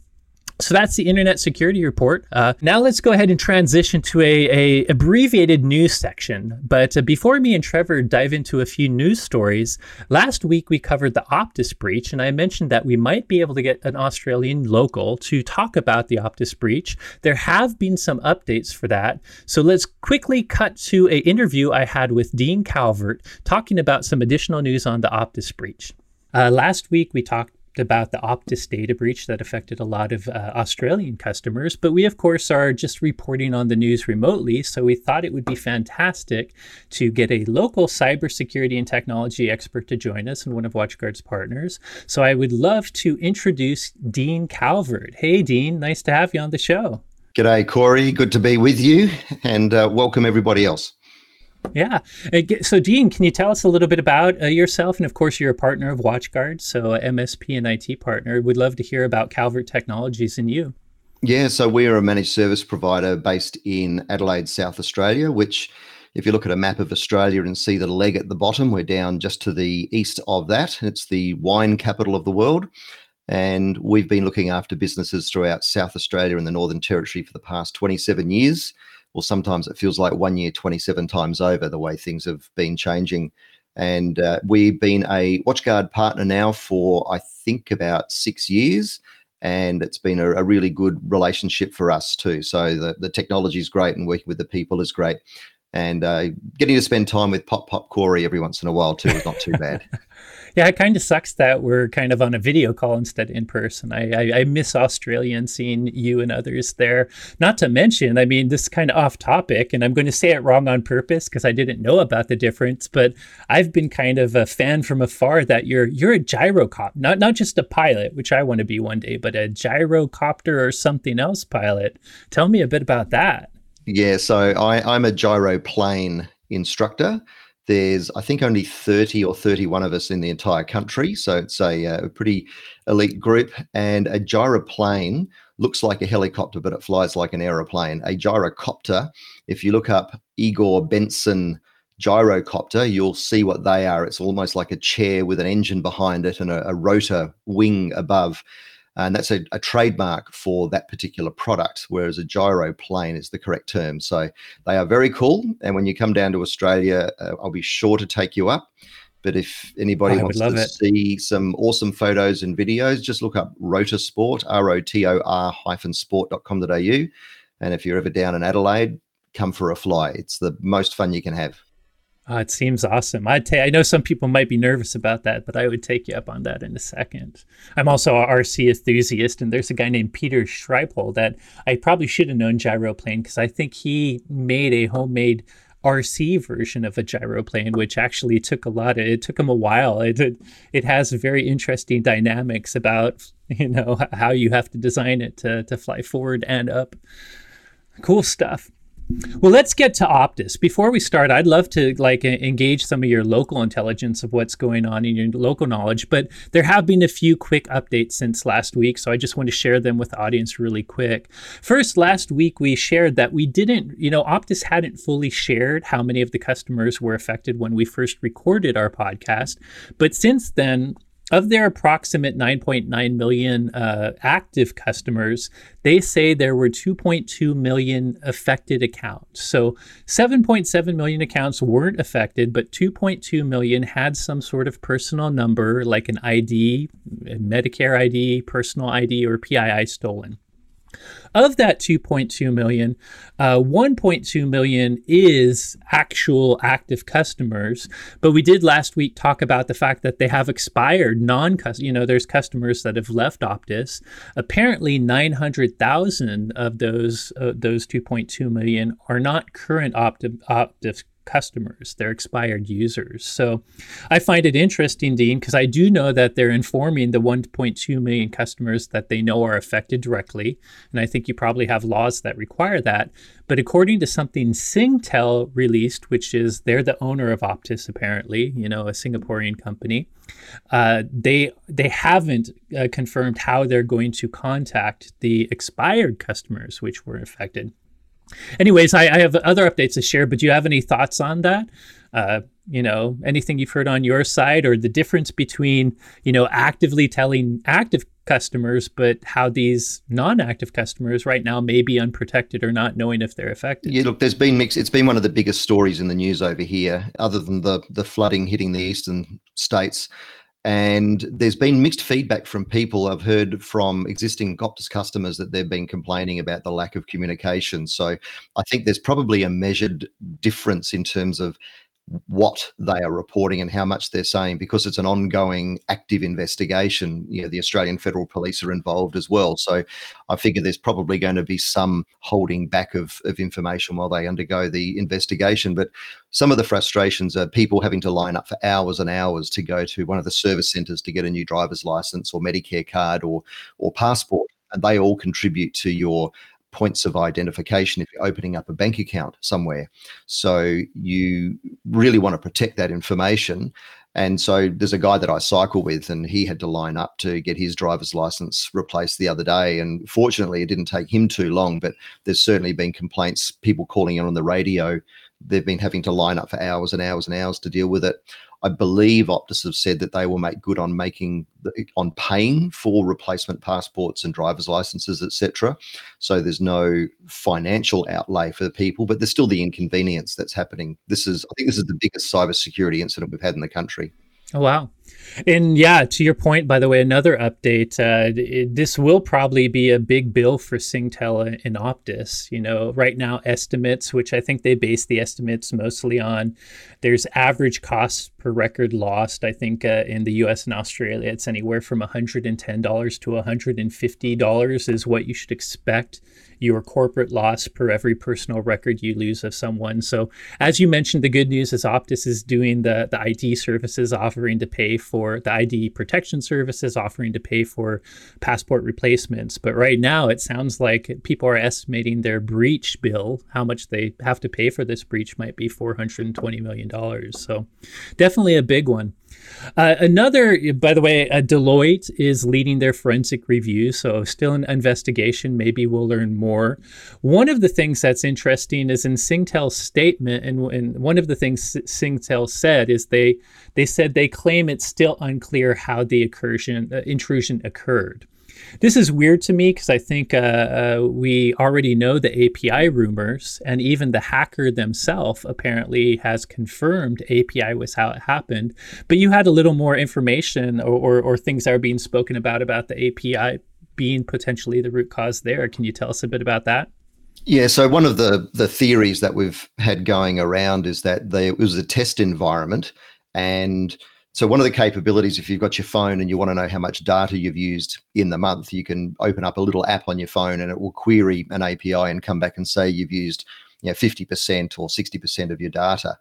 So that's the Internet Security Report. Uh, now let's go ahead and transition to a, a abbreviated news section. But uh, before me and Trevor dive into a few news stories, last week we covered the Optus breach, and I mentioned that we might be able to get an Australian local to talk about the Optus breach. There have been some updates for that. So let's quickly cut to an interview I had with Dean Calvert talking about some additional news on the Optus breach. Uh, last week we talked about the Optus data breach that affected a lot of uh, Australian customers, but we, of course, are just reporting on the news remotely. So we thought it would be fantastic to get a local cybersecurity and technology expert to join us and one of WatchGuard's partners. So I would love to introduce Dean Calvert. Hey, Dean, nice to have you on the show. G'day, Corey. Good to be with you, and uh, welcome everybody else. Yeah. Uh, so, Dean, can you tell us a little bit about uh, yourself? And of course, you're a partner of WatchGuard, so MSP and IT partner. We'd love to hear about Calvert Technologies and you. Yeah, so we're a managed service provider based in Adelaide, South Australia, which, if you look at a map of Australia and see the leg at the bottom, we're down just to the east of that. It's the wine capital of the world. And we've been looking after businesses throughout South Australia and the Northern Territory for the past 27 years well, sometimes it feels like one year 27 times over the way things have been changing. And uh, we've been a WatchGuard partner now for, I think, about six years. And it's been a, a really good relationship for us too. So the, the technology is great and working with the people is great. And uh, getting to spend time with Pop Pop Corey every once in a while too is not too bad. yeah, it kind of sucks that we're kind of on a video call instead in person. I, I, I miss Australia and seeing you and others there. Not to mention, I mean, this is kind of off topic, and I'm going to say it wrong on purpose because I didn't know about the difference. But I've been kind of a fan from afar that you're you're a gyrocopter, not not just a pilot, which I want to be one day, but a gyrocopter or something else pilot. Tell me a bit about that. Yeah, so I, I'm a gyroplane instructor. There's, I think, only 30 or 31 of us in the entire country. So it's a, uh, a pretty elite group. And a gyroplane looks like a helicopter, but it flies like an aeroplane. A gyrocopter, if you look up Igor Bensen gyrocopter, you'll see what they are. It's almost like a chair with an engine behind it and a, a rotor wing above and that's a, a, trademark for that particular product whereas a gyroplane is the correct term. So they are very cool. And when you come down to australia uh, i'll be sure to take you up. But if anybody I wants to it. see some awesome photos and videos just look up rotor sport r-o-t-o-r hyphen sport.com.au and if you're ever down in adelaide come for a fly. It's the most fun you can have Oh, it seems awesome. I ta- I know some people might be nervous about that, but I would take you up on that in a second. I'm also a RC enthusiast, and there's a guy named Peter Sripol that I probably should have known gyroplane because I think he made a homemade RC version of a gyroplane, which actually took a lot of, it took him a while. It, it, it has very interesting dynamics about, you know, how you have to design it to, to fly forward and up. Cool stuff. Well, let's get to Optus. Before we start, I'd love to like engage some of your local intelligence of what's going on in your local knowledge, but there have been a few quick updates since last week, so I just want to share them with the audience really quick. First, last week we shared that we didn't, you know, Optus hadn't fully shared how many of the customers were affected when we first recorded our podcast, but since then of their approximate 9.9 million uh, active customers, they say there were 2.2 million affected accounts. So 7.7 million accounts weren't affected, but 2.2 million had some sort of personal number like an ID, a Medicare ID, personal ID, or PII stolen. Of that 2.2 million, uh, 1.2 million is actual active customers. But we did last week talk about the fact that they have expired non customers. you know, there's customers that have left Optus. Apparently, 900,000 of those uh, those 2.2 million are not current Optus, Optus customers, they're expired users. So I find it interesting, Dean, because I do know that they're informing the 1.2 million customers that they know are affected directly. And I think you probably have laws that require that. But according to something Singtel released, which is they're the owner of Optus, apparently, you know, a Singaporean company, uh, they they haven't uh, confirmed how they're going to contact the expired customers which were affected. Anyways, I, I, have other updates to share, but do you have any thoughts on that? Uh, you know, anything you've heard on your side or the difference between, you know, actively telling active customers, but how these non-active customers right now may be unprotected or not knowing if they're affected. Yeah, look, there's been mixed. It's been one of the biggest stories in the news over here, other than the the flooding hitting the eastern states. And there's been mixed feedback from people. I've heard from existing Optus customers that they've been complaining about the lack of communication. So I think there's probably a measured difference in terms of what they are reporting and how much they're saying because it's an ongoing active investigation. You know the australian federal police are involved as well. So i figure there's probably going to be some holding back of, of information while they undergo the investigation. But some of the frustrations are people having to line up for hours and hours to go to one of the service centres to get a new driver's license or medicare card or or passport. And they all contribute to your points of identification if you're opening up a bank account somewhere. So you really want to protect that information. And so there's a guy that I cycle with, and he had to line up to get his driver's license replaced the other day. And fortunately, it didn't take him too long, but there's certainly been complaints, people calling in on the radio. They've been having to line up for hours and hours and hours to deal with it. I believe Optus have said that they will make good on making on paying for replacement passports and driver's licenses, etc. So there's no financial outlay for the people, but there's still the inconvenience that's happening. This is, I think, this is the biggest cybersecurity incident we've had in the country. Oh, wow. And yeah, to your point, by the way, another update. Uh, it, this will probably be a big bill for Singtel and Optus. You know, right now estimates, which I think they base the estimates mostly on, there's average costs per record lost. I think uh, in the U.S. and Australia, it's anywhere from $110 to $150 is what you should expect your corporate loss per every personal record you lose of someone. So, as you mentioned, the good news is Optus is doing the, the ID services, offering to pay for the ID protection services, offering to pay for passport replacements. But right now, it sounds like people are estimating their breach bill, how much they have to pay for this breach, might be $420 million. So, definitely a big one. Uh, another, by the way, uh, Deloitte is leading their forensic review, so still an investigation. Maybe we'll learn more. One of the things that's interesting is in Singtel's statement, and, and one of the things Singtel said is they they said they claim it's still unclear how the incursion, uh, intrusion occurred. This is weird to me because I think uh, uh, we already know the API rumors, and even the hacker themselves apparently has confirmed API was how it happened. But you had a little more information or, or, or things that are being spoken about about the API being potentially the root cause there. Can you tell us a bit about that? Yeah, so one of the the theories that we've had going around is that they, it was a test environment, and so one of the capabilities, if you've got your phone and you want to know how much data you've used in the month, you can open up a little app on your phone and it will query an API and come back and say you've used you know 50% or 60% of your data.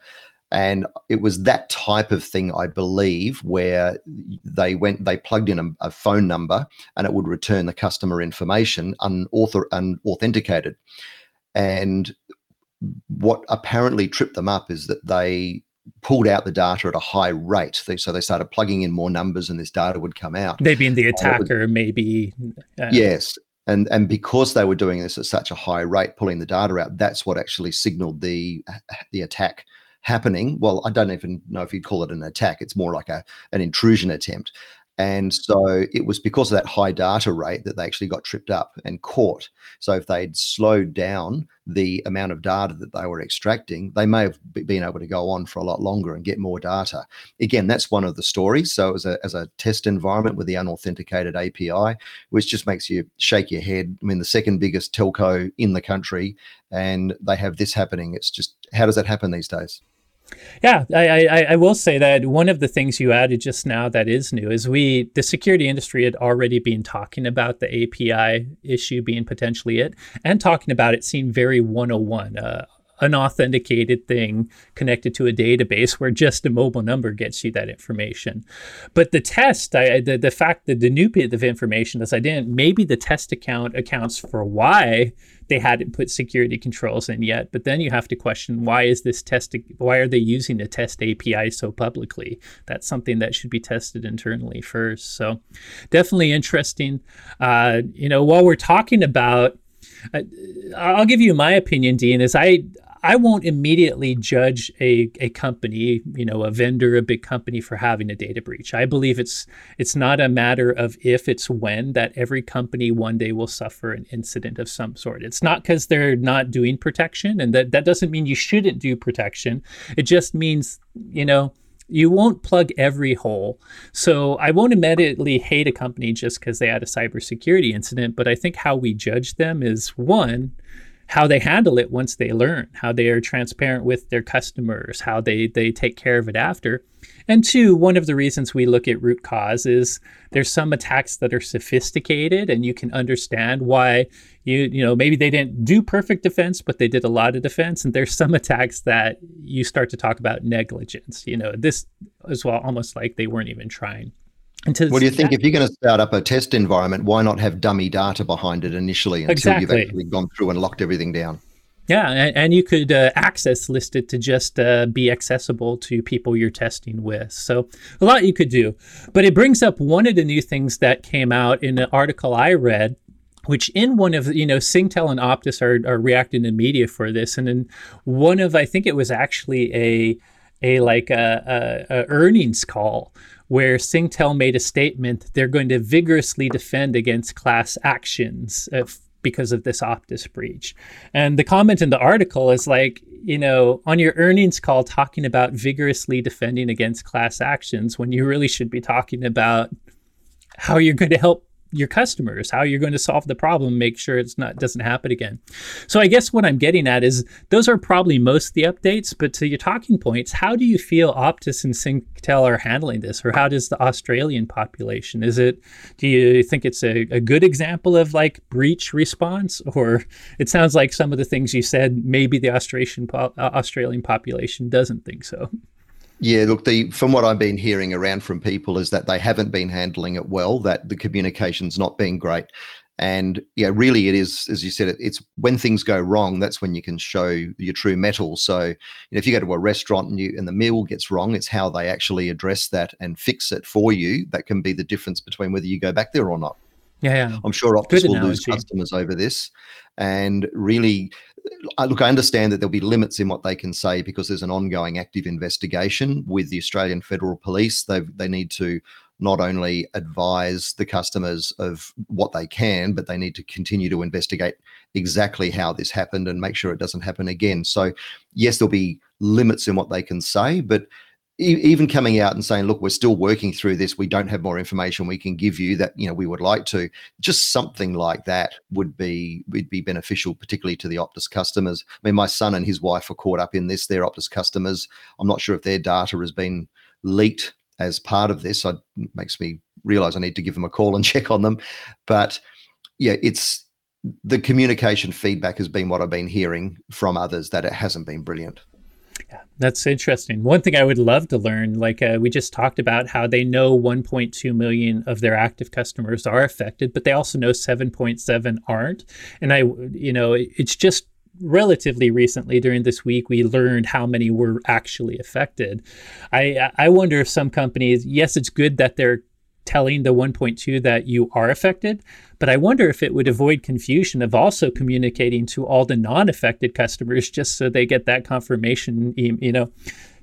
And it was that type of thing, I believe, where they went, they plugged in a, a phone number and it would return the customer information unauthor, unauthenticated. And what apparently tripped them up is that they pulled out the data at a high rate. They, so they started plugging in more numbers, and this data would come out. They being the attacker, would, maybe. Uh, yes, and and because they were doing this at such a high rate, pulling the data out, that's what actually signaled the the attack happening. Well, I don't even know if you'd call it an attack. It's more like a an intrusion attempt. And so it was because of that high data rate that they actually got tripped up and caught. So if they'd slowed down the amount of data that they were extracting, they may have been able to go on for a lot longer and get more data. Again, that's one of the stories. So as a, as a test environment with the unauthenticated API, which just makes you shake your head. I mean, the second biggest telco in the country, and they have this happening. It's just, how does that happen these days? Yeah, I, I, I, will say that one of the things you added just now that is new is we, the security industry had already been talking about the API issue being potentially it and talking about it seemed very 101. Uh, unauthenticated thing connected to a database where just a mobile number gets you that information. But the test, I, the, the fact that the new bit of information is I didn't, maybe the test account accounts for why they hadn't put security controls in yet. But then you have to question why is this test, why are they using the test API so publicly? That's something that should be tested internally first. So definitely interesting. Uh, you know, while we're talking about, uh, I'll give you my opinion, Dean, is I, I won't immediately judge a, a company, you know, a vendor, a big company for having a data breach. I believe it's it's not a matter of if, it's when that every company one day will suffer an incident of some sort. It's not because they're not doing protection, and that, that doesn't mean you shouldn't do protection. It just means, you know, you won't plug every hole. So I won't immediately hate a company just because they had a cybersecurity incident, but I think how we judge them is one, how they handle it once they learn, how they are transparent with their customers, how they they take care of it after. And two, one of the reasons we look at root cause is there's some attacks that are sophisticated and you can understand why you you know maybe they didn't do perfect defense but they did a lot of defense and there's some attacks that you start to talk about negligence. You know, this is well almost like they weren't even trying. What do you think? If you're going to start up a test environment, why not have dummy data behind it initially until exactly. you've actually gone through and locked everything down? Yeah, and, and you could uh, access list it to just uh, be accessible to people you're testing with. So a lot you could do. But it brings up one of the new things that came out in an article I read which in one of you know Singtel and Optus are, are reacting to media for this, and in one of I think it was actually a a like a, a, a earnings call where Singtel made a statement they're going to vigorously defend against class actions uh, because of this Optus breach. And the comment in the article is like, you know, on your earnings call talking about vigorously defending against class actions when you really should be talking about how you're going to help your customers, how you're going to solve the problem, make sure it's not doesn't happen again. So I guess what I'm getting at is those are probably most the updates, but to your talking points, how do you feel Optus and Singtel are handling this, or how does the Australian population? Is it do you think it's a, a good example of like breach response, or it sounds like some of the things you said maybe the Australian po- uh, Australian population doesn't think so. Yeah, look, the from what I've been hearing around from people is that they haven't been handling it well, that the communication's not been great. And yeah, really, it is as you said. it's when things go wrong that's when you can show your true mettle. So, you know, if you go to a restaurant and you and the meal gets wrong, it's how they actually address that and fix it for you that can be the difference between whether you go back there or not. Yeah, yeah. I'm sure Optus will lose customers over this, and really look, I understand that there'll be limits in what they can say because there's an ongoing active investigation with the Australian Federal Police. They they need to not only advise the customers of what they can, but they need to continue to investigate exactly how this happened and make sure it doesn't happen again. So, yes, there'll be limits in what they can say, but even coming out and saying, look, we're still working through this. We don't have more information we can give you that, you know, we would like to. Just something like that would be would be beneficial, particularly to the Optus customers. I mean, my son and his wife are caught up in this. They're Optus customers. I'm not sure if their data has been leaked as part of this. It makes me realize I need to give them a call and check on them. But yeah, it's the communication feedback has been what I've been hearing from others that it hasn't been brilliant. Yeah, that's interesting. One thing I would love to learn, like uh, we just talked about, how they know 1.2 million of their active customers are affected, but they also know 7.7 aren't. And I, you know, it's just relatively recently during this week we learned how many were actually affected. I I wonder if some companies, yes, it's good that they're telling the 1.2 that you are affected. But I wonder if it would avoid confusion of also communicating to all the non affected customers just so they get that confirmation. You know,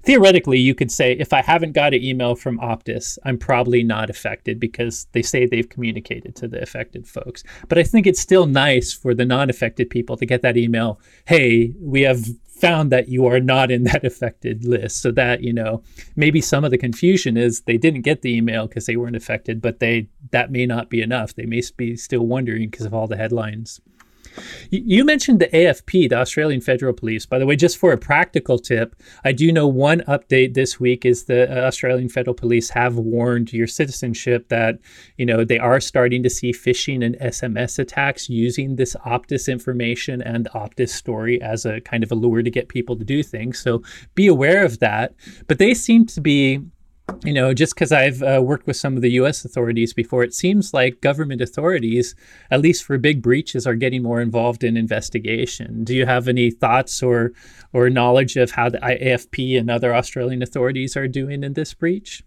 theoretically, you could say, if I haven't got an email from Optus, I'm probably not affected because they say they've communicated to the affected folks. But I think it's still nice for the non affected people to get that email hey, we have found that you are not in that affected list. So that you know maybe some of the confusion is they didn't get the email because they weren't affected but they that may not be enough. They may be still wondering because of all the headlines you mentioned the AFP, the Australian Federal Police. By the way, just for a practical tip, I do know one update this week is the uh, Australian Federal Police have warned your citizenship that, you know, they are starting to see phishing and SMS attacks using this Optus information and Optus story as a kind of a lure to get people to do things. So be aware of that. But they seem to be you know, just because I've uh, worked with some of the U.S. authorities before, it seems like government authorities, at least for big breaches, are getting more involved in investigation. Do you have any thoughts or or knowledge of how the AFP and other Australian authorities are doing in this breach?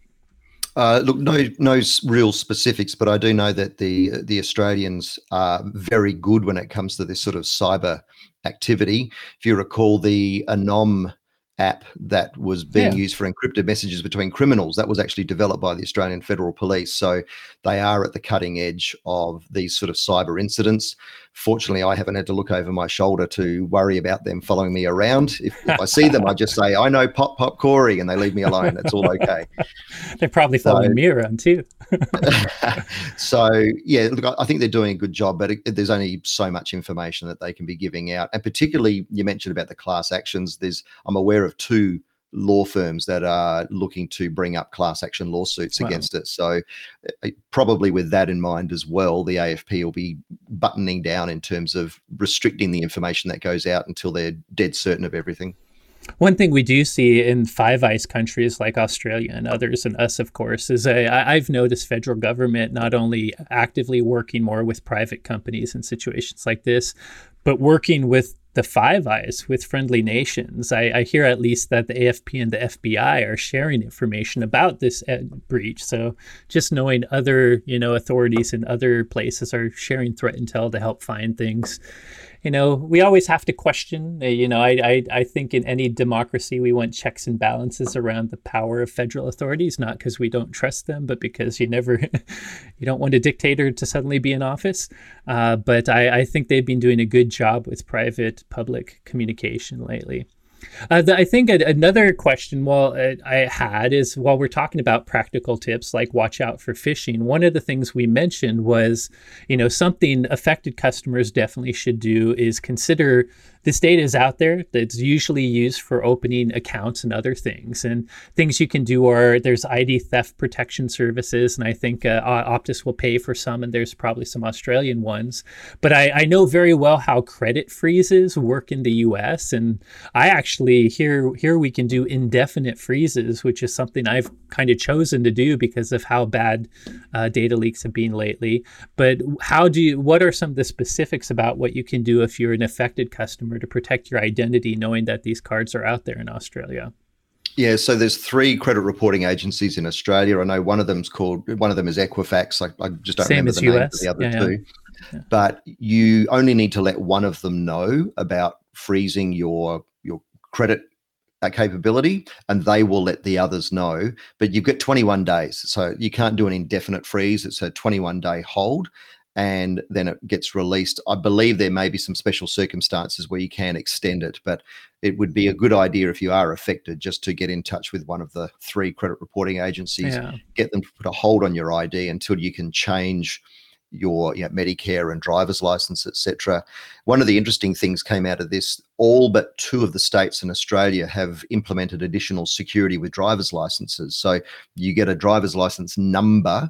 Uh, look, no, no real specifics, but I do know that the the Australians are very good when it comes to this sort of cyber activity. If you recall, the Anom app that was being yeah. used for encrypted messages between criminals. That was actually developed by the Australian Federal Police. So they are at the cutting edge of these sort of cyber incidents. Fortunately, I haven't had to look over my shoulder to worry about them following me around. If, if I see them, I just say, I know Pop Pop Corey, and they leave me alone. It's all okay. They're probably following so, me around too. so, yeah, look, I think they're doing a good job, but it, there's only so much information that they can be giving out. And particularly, you mentioned about the class actions. There's, I'm aware of two law firms that are looking to bring up class action lawsuits wow. against it. So, uh, probably with that in mind as well, the AFP will be buttoning down in terms of restricting the information that goes out until they're dead certain of everything. One thing we do see in Five Eyes countries like Australia and others, and us, of course, is a, I've noticed federal government not only actively working more with private companies in situations like this, but working with the Five Eyes with friendly nations. I, I, hear at least that the AFP and the FBI are sharing information about this breach. So just knowing other, you know, authorities in other places are sharing threat intel to help find things you know, we always have to question. Uh, you know, I, I, I think in any democracy we want checks and balances around the power of federal authorities, not because we don't trust them, but because you never, you don't want a dictator to suddenly be in office. Uh, but I, I think they've been doing a good job with private public communication lately. Uh, the, I think another question well uh, I had is while we're talking about practical tips like watch out for phishing, one of the things we mentioned was, you know, something affected customers definitely should do is consider this data is out there that's usually used for opening accounts and other things. And things you can do are there's ID theft protection services, and I think uh, Optus will pay for some, and there's probably some Australian ones. But I, I know very well how credit freezes work in the U.S. And I actually here here we can do indefinite freezes, which is something I've kind of chosen to do because of how bad uh, data leaks have been lately. But how do you? What are some of the specifics about what you can do if you're an affected customer? Customer to protect your identity, knowing that these cards are out there in Australia? Yeah, so there's three credit reporting agencies in Australia. I know one of them's called one of them is Equifax. I, I just don't Same remember the US. name of the other yeah, two. Yeah. But you only need to let one of them know about freezing your your credit uh, capability, and they will let the others know. But you've got 21 days, so you can't do an indefinite freeze. It's a 21 day hold, and then it gets released. I believe there may be some special circumstances where you can extend it, but it would be a good idea if you are affected just to get in touch with one of the three credit reporting agencies, yeah. get them to put a hold on your ID until you can change your you know, Medicare and driver's license, etc. One of the interesting things came out of this: all but two of the states in Australia have implemented additional security with driver's licenses. So you get a driver's license number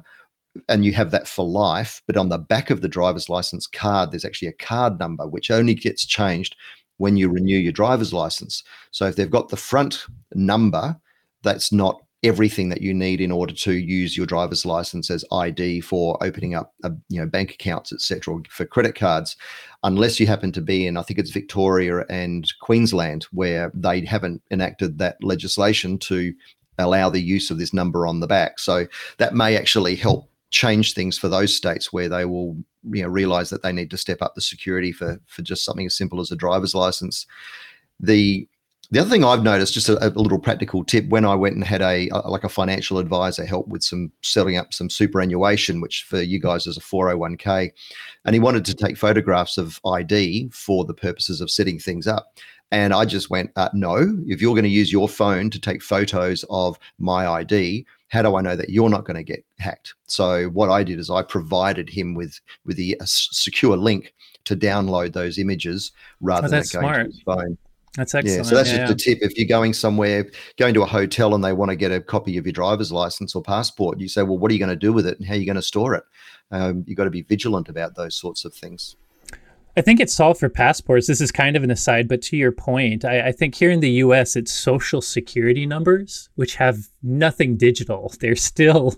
and you have that for life. But on the back of the driver's license card, there's actually a card number which only gets changed when you renew your driver's license. So if they've got the front number, that's not everything that you need in order to use your driver's license as ID for opening up a, you know bank accounts etc for credit cards unless you happen to be in I think it's Victoria and Queensland where they haven't enacted that legislation to allow the use of this number on the back so that may actually help change things for those states where they will you know realize that they need to step up the security for for just something as simple as a driver's license the the other thing I've noticed, just a, a, little practical tip, when I went and had a, a, like a financial advisor help with some setting up some superannuation, which for you guys is a 401k, and he wanted to take photographs of ID for the purposes of setting things up. And I just went, uh, no, if you're going to use your phone to take photos of my ID, how do I know that you're not going to get hacked? So what I did is I provided him with with the a secure link to download those images rather oh, than going smart. to his phone. That's excellent. Yeah, so that's yeah, just yeah. a tip. If you're going somewhere, going to a hotel, and they want to get a copy of your driver's license or passport, you say, "Well, what are you going to do with it, and how are you going to store it?" Um, you've got to be vigilant about those sorts of things. I think it's solved for passports. This is kind of an aside, but to your point, I, I, think here in the US, it's social security numbers, which have nothing digital. They're still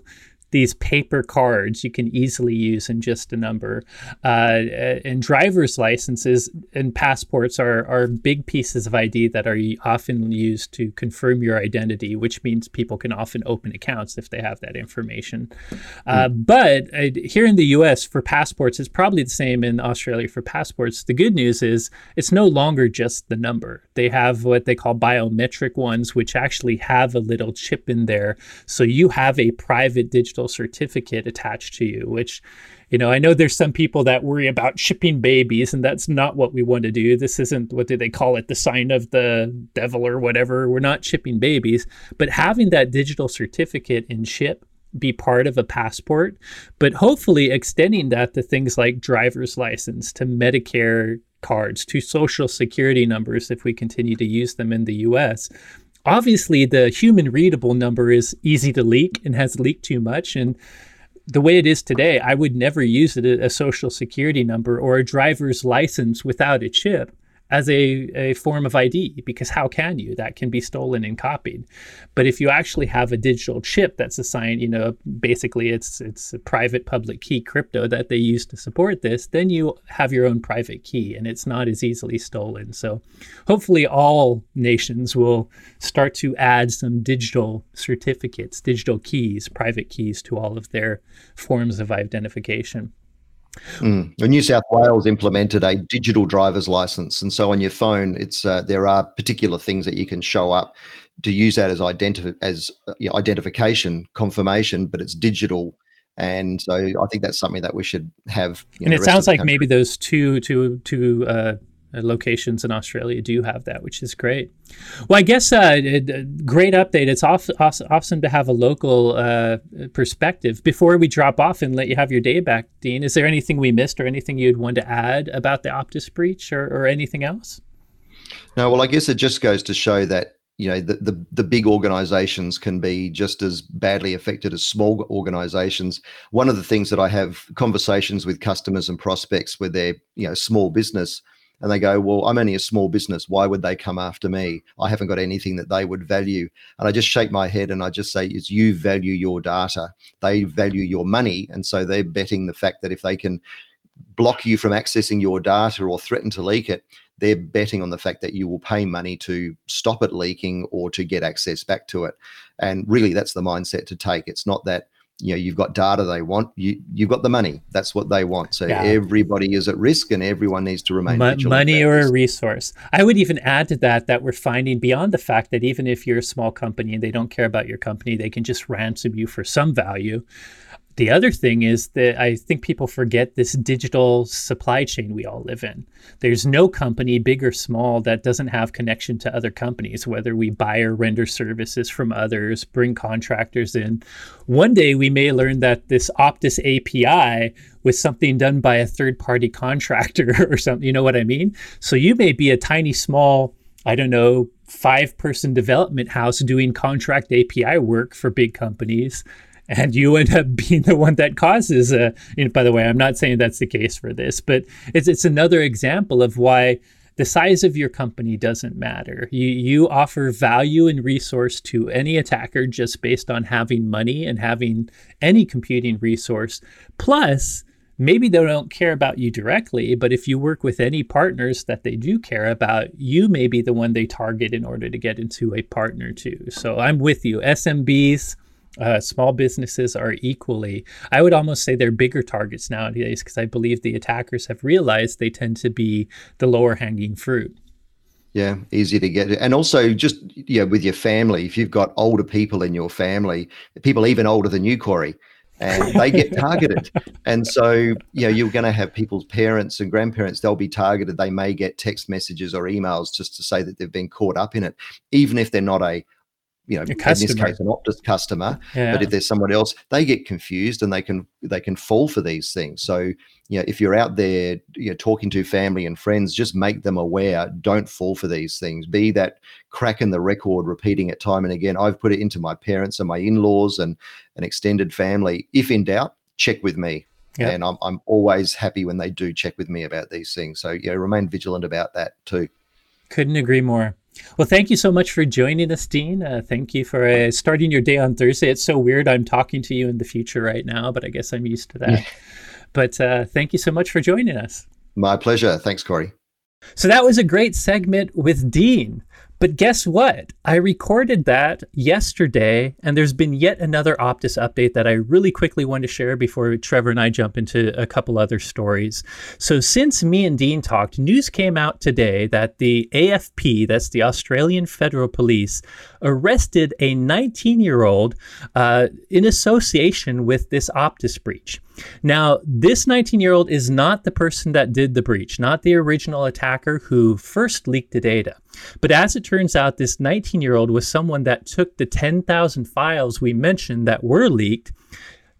these paper cards you can easily use in just a number. Uh, and driver's licenses and passports are, are big pieces of ID that are often used to confirm your identity, which means people can often open accounts if they have that information. Uh, mm. But uh, here in the US, for passports, it's probably the same in Australia for passports. The good news is it's no longer just the number. They have what they call biometric ones, which actually have a little chip in there. So you have a private digital certificate attached to you, which you know, I know there's some people that worry about shipping babies, and that's not what we want to do. This isn't what do they call it, the sign of the devil or whatever. We're not shipping babies, but having that digital certificate in ship be part of a passport, but hopefully extending that to things like driver's license, to Medicare cards, to social security numbers if we continue to use them in the US. Obviously, the human readable number is easy to leak and has leaked too much. And the way it is today, I would never use it, a social security number or a driver's license without a chip as a, a form of ID because how can you? That can be stolen and copied. But if you actually have a digital chip that's assigned, you know, basically it's it's a private public key crypto that they use to support this, then you have your own private key and it's not as easily stolen. So hopefully all nations will start to add some digital certificates, digital keys, private keys to all of their forms of identification. Mm. New South Wales implemented a digital driver's license, and so on your phone, it's uh, there are particular things that you can show up to use that as identif- as uh, you know, identification confirmation, but it's digital, and so I think that's something that we should have. and know, it sounds like maybe those two two two uh, uh, locations in Australia do have that, which is great. Well, I guess uh, great update. It's off, awesome to have a local uh, perspective. Before we drop off and let you have your day back, Dean, is there anything we missed or anything you'd want to add about the Optus breach or, or anything else? No, well, I guess it just goes to show that you know the, the, the big organizations can be just as badly affected as small organizations one of the things that i have conversations with customers and prospects with their you know small business and they go, Well, I'm only a small business. Why would they come after me? I haven't got anything that they would value. And I just shake my head and I just say, Is you value your data, they value your money. And so they're betting the fact that if they can block you from accessing your data or threaten to leak it, they're betting on the fact that you will pay money to stop it leaking or to get access back to it. And really, that's the mindset to take. It's not that you know you've got data they want you you've got the money. That's what they want. So yeah. everybody is at risk and everyone needs to remain Mo- money or a resource. I would even add to that that we're finding beyond the fact that even if you're a small company and they don't care about your company they can just ransom you for some value the other thing is that I think people forget this digital supply chain we all live in. There's no company, big or small, that doesn't have connection to other companies, whether we buy or render services from others, bring contractors in. One day we may learn that this Optus API was something done by a third party contractor or something. You know what I mean? So you may be a tiny, small, I don't know, five person development house doing contract API work for big companies and you end up being the one that causes a you know, by the way i'm not saying that's the case for this but it's it's another example of why the size of your company doesn't matter you you offer value and resource to any attacker just based on having money and having any computing resource plus maybe they don't care about you directly, but if you work with any partners that they do care about, you may be the one they target in order to get into a partner too. So I'm with you. SMBs, uh, small businesses are equally, I would almost say they're bigger targets nowadays because I believe the attackers have realized they tend to be the lower hanging fruit. Yeah, easy to get. And also, just you know, with your family, if you've got older people in your family, people even older than you, Corey, and they get targeted. and so, you know, you're going to have people's parents and grandparents, they'll be targeted. They may get text messages or emails just to say that they've been caught up in it, even if they're not a you know, in this case, an Optus customer. Yeah. But if there's someone else, they get confused and they can they can fall for these things. So, you know, if you're out there, you know, talking to family and friends, just make them aware. Don't fall for these things. Be that crack in the record, repeating it time and again. I've put it into my parents and my in-laws and an extended family. If in doubt, check with me. Yep. And I'm I'm always happy when they do check with me about these things. So yeah, remain vigilant about that too. Couldn't agree more. Well, thank you so much for joining us, Dean. Uh, thank you for uh, starting your day on Thursday. It's so weird. I'm talking to you in the future right now, but I guess I'm used to that. but uh, thank you so much for joining us. My pleasure. Thanks, Corey. So that was a great segment with Dean. But guess what? I recorded that yesterday, and there's been yet another Optus update that I really quickly want to share before Trevor and I jump into a couple other stories. So, since me and Dean talked, news came out today that the AFP, that's the Australian Federal Police, arrested a 19 year old uh, in association with this Optus breach. Now, this 19 year old is not the person that did the breach, not the original attacker who first leaked the data. But as it turns out, this 19 year old was someone that took the 10,000 files we mentioned that were leaked.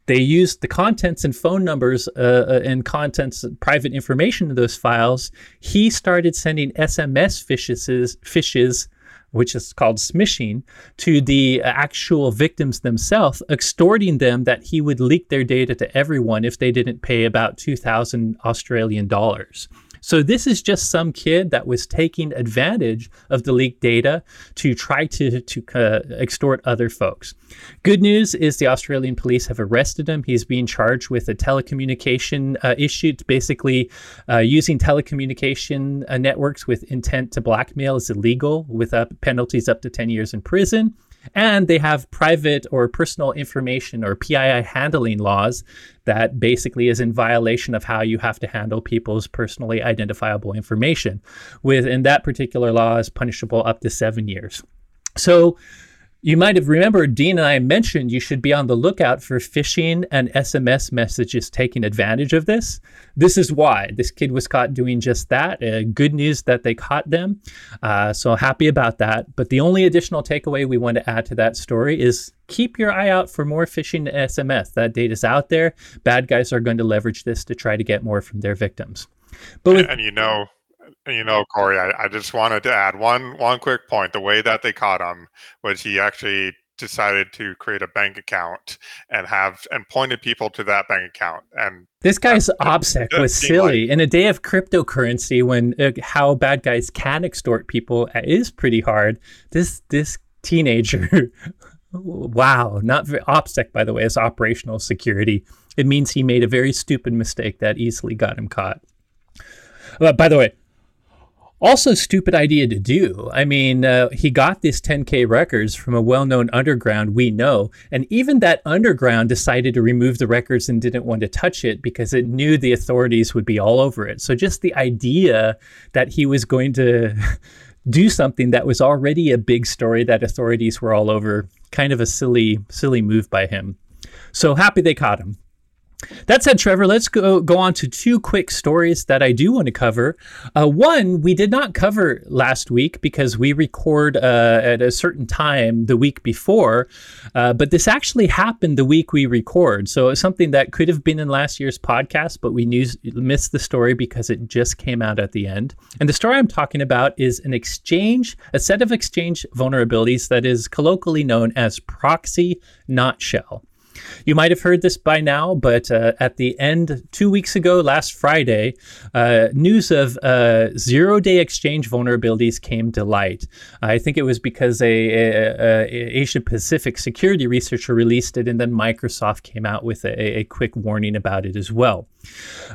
They used the contents and phone numbers uh, uh and contents, private information in those files. He started sending SMS phishes, phishes which is called smishing, to the uh, actual victims themselves, extorting them that he would leak their data to everyone if they didn't pay about 2,000 Australian dollars. So this is just some kid that was taking advantage of the leaked data to try to to uh, extort other folks. Good news is the Australian police have arrested him. He's being charged with a telecommunication uh, issue. It's basically uh, using telecommunication uh, networks with intent to blackmail is illegal with penalties up to 10 years in prison. And they have private or personal information or PII handling laws that basically is in violation of how you have to handle people's personally identifiable information. Within that particular law is punishable up to seven years. So you might have remembered Dean and I mentioned you should be on the lookout for phishing and SMS messages taking advantage of this. This is why this kid was caught doing just that. Uh, good news that they caught them. Uh, so happy about that. But the only additional takeaway we want to add to that story is keep your eye out for more phishing SMS. That data's out there. Bad guys are going to leverage this to try to get more from their victims. But with, and you know, you know, Corey, I, I just wanted to add one one quick point. The way that they caught him was he actually decided to create a bank account and have and pointed people to that bank account. And this guy's OPSEC was silly. like, in a day of cryptocurrency when uh, how bad guys can extort people is pretty hard. This this teenager wow not very OPSEC by the way is operational security. It means he made a very stupid mistake that easily got him caught. Uh, by the way also, stupid idea to do. I mean, uh, he got these 10K records from a well known underground we know, and even that underground decided to remove the records and didn't want to touch it because it knew the authorities would be all over it. So, just the idea that he was going to do something that was already a big story that authorities were all over, kind of a silly, silly move by him. So happy they caught him. That said, Trevor, let's go, go on to two quick stories that I do want to cover. Uh, one, we did not cover last week because we record uh, at a certain time the week before, uh, but this actually happened the week we record. So it's something that could have been in last year's podcast, but we missed the story because it just came out at the end. And the story I'm talking about is an exchange, a set of exchange vulnerabilities that is colloquially known as proxy not shell. You might have heard this by now, but uh, at the end, two weeks ago, last Friday, uh, news of uh, zero day exchange vulnerabilities came to light. I think it was because a, a, a Asia Pacific security researcher released it, and then Microsoft came out with a, a quick warning about it as well.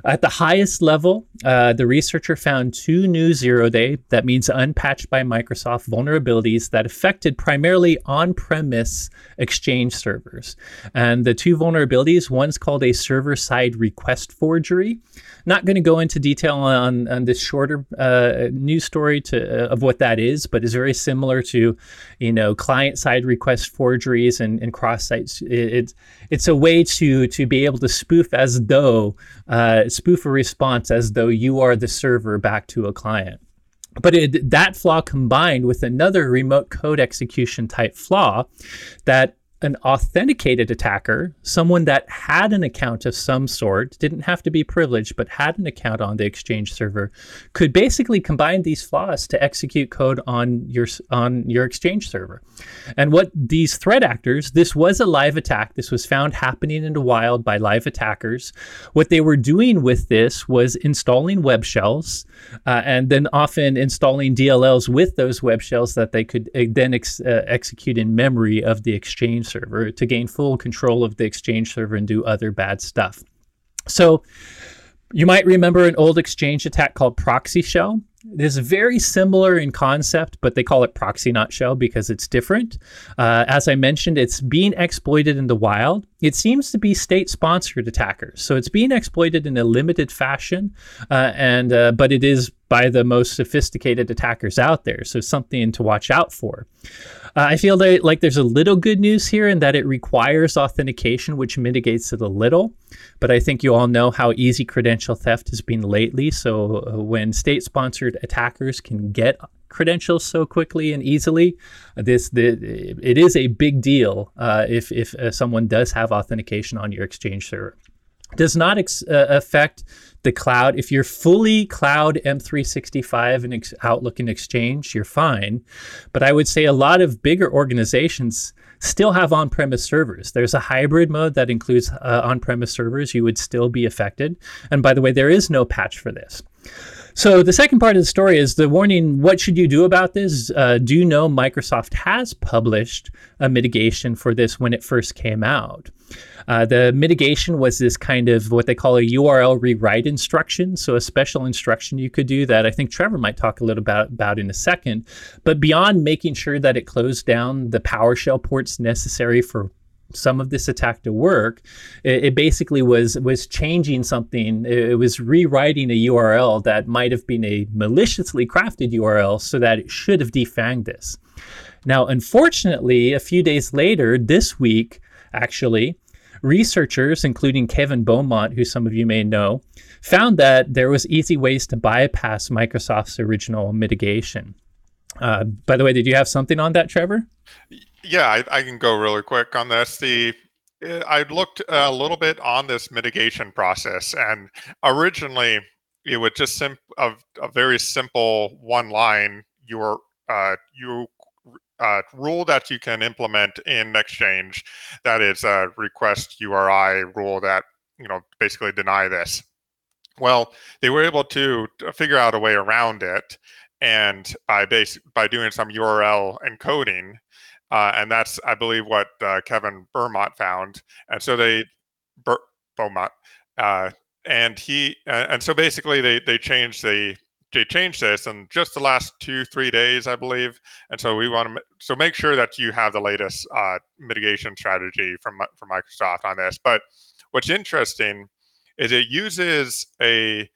At the highest level, uh, the researcher found two new zero day, that means unpatched by Microsoft, vulnerabilities that affected primarily on premise Exchange servers. And the two vulnerabilities one's called a server side request forgery. Not going to go into detail on, on this shorter uh, news story to, uh, of what that is, but is very similar to, you know, client side request forgeries and, and cross sites. It, it's it's a way to to be able to spoof as though uh, spoof a response as though you are the server back to a client. But it, that flaw combined with another remote code execution type flaw that an authenticated attacker, someone that had an account of some sort, didn't have to be privileged, but had an account on the Exchange server, could basically combine these flaws to execute code on your on your Exchange server. And what these threat actors, this was a live attack. This was found happening in the wild by live attackers. What they were doing with this was installing web shells uh, and then often installing DLLs with those web shells that they could uh, then ex- uh, execute in memory of the Exchange server to gain full control of the Exchange server and do other bad stuff. So you might remember an old Exchange attack called Proxy Shell. It is very similar in concept, but they call it proxy not shell because it's different. Uh, as I mentioned, it's being exploited in the wild. It seems to be state-sponsored attackers, so it's being exploited in a limited fashion, uh, and uh, but it is by the most sophisticated attackers out there. So something to watch out for. Uh, I feel that, like there's a little good news here in that it requires authentication, which mitigates it a little. But I think you all know how easy credential theft has been lately. So uh, when state-sponsored attackers can get credentials so quickly and easily, this the, it is a big deal uh, if if uh, someone does have authentication on your Exchange server does not ex- uh, affect the cloud. If you're fully cloud M365 and ex- Outlook and Exchange, you're fine. But I would say a lot of bigger organizations still have on premise servers. There's a hybrid mode that includes uh, on premise servers. You would still be affected. And by the way, there is no patch for this. So the second part of the story is the warning. What should you do about this? Uh, do you know Microsoft has published a mitigation for this when it first came out? Uh, the mitigation was this kind of what they call a URL rewrite instruction. So a special instruction you could do that I think Trevor might talk a little about, about in a second. But beyond making sure that it closed down the PowerShell ports necessary for some of this attack to work, it, it, basically was was changing something. It, it, was rewriting a URL that might have been a maliciously crafted URL so that it should have defanged this. Now, unfortunately, a few days later, this week, actually, researchers, including Kevin Beaumont, who some of you may know, found that there was easy ways to bypass Microsoft's original mitigation. Uh, by the way, did you have something on that, Trevor? Yeah, I, I can go really quick on this. The eh, I looked a little bit on this mitigation process, and originally it was just a, a very simple one line. Your uh, you uh, rule that you can implement in Exchange that is a request URI rule that you know basically deny this. Well, they were able to figure out a way around it, and by base by doing some URL encoding, uh, and that's, I believe, what uh, Kevin Beaumont found. And so they, Ber- Beaumont, uh, and he, and so basically they they changed the they changed this in just the last two three days, I believe. And so we want to so make sure that you have the latest uh, mitigation strategy from from Microsoft on this. But what's interesting is it uses a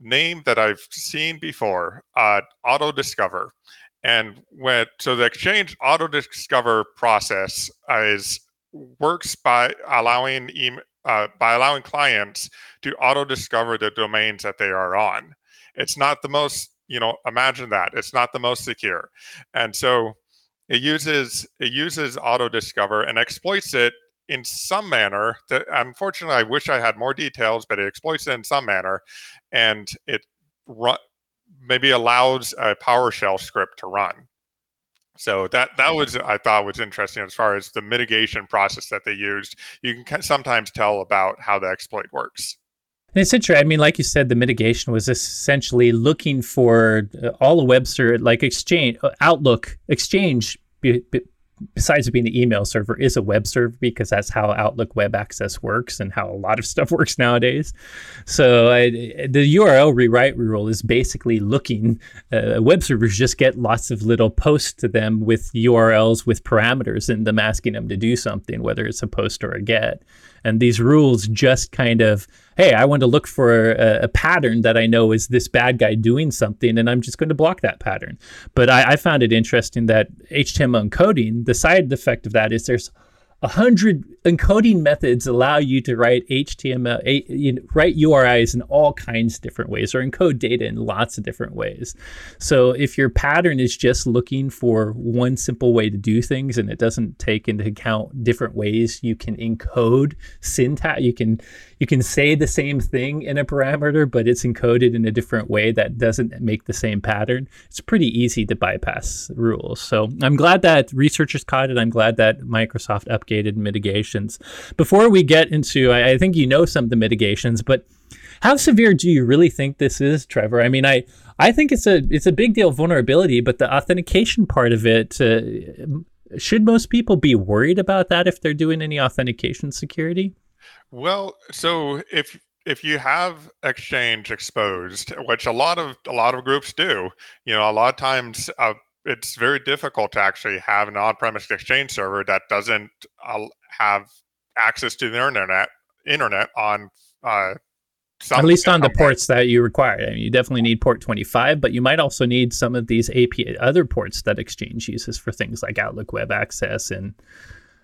name that I've seen before, uh, Auto Discover. And when so the Exchange auto discover process is works by allowing uh, by allowing clients to auto discover the domains that they are on. It's not the most you know imagine that it's not the most secure, and so it uses it uses auto discover and exploits it in some manner that unfortunately i wish i had more details but it exploits it in some manner and it maybe allows a PowerShell script to run. So that that mm-hmm. was I thought was interesting as far as the mitigation process that they used. You can sometimes tell about how the exploit works. And it's interesting. I mean, like you said, the mitigation was essentially looking for uh, all the Webster like Exchange, uh, Outlook, Exchange besides being the email server, is a web server because that's how Outlook Web Access works and how a lot of stuff works nowadays. So I, the URL rewrite rule is basically looking. Uh, web servers just get lots of little posts to them with URLs with parameters in them asking them to do something, whether it's a post or a get. And these rules just kind of, hey, I want to look for a, a, pattern that I know is this bad guy doing something, and I'm just going to block that pattern. But I, I found it interesting that HTML encoding, the side effect of that is there's a hundred encoding methods allow you to write HTML, a, you know, write URIs in all kinds of different ways, or encode data in lots of different ways. So if your pattern is just looking for one simple way to do things, and it doesn't take into account different ways you can encode syntax, you can you can say the same thing in a parameter, but it's encoded in a different way that doesn't make the same pattern. It's pretty easy to bypass rules. So I'm glad that researchers caught it. I'm glad that Microsoft updated mitigations. Before we get into, I, I think you know some of the mitigations, but how severe do you really think this is, Trevor? I mean, I I think it's a it's a big deal vulnerability, but the authentication part of it. Uh, should most people be worried about that if they're doing any authentication security? Well, so if if you have exchange exposed, which a lot of a lot of groups do, you know, a lot of times uh, it's very difficult to actually have an on-premise exchange server that doesn't uh, have access to the internet internet on uh, at least on the ports that you require. I mean, you definitely need port 25, but you might also need some of these API other ports that Exchange uses for things like Outlook Web Access and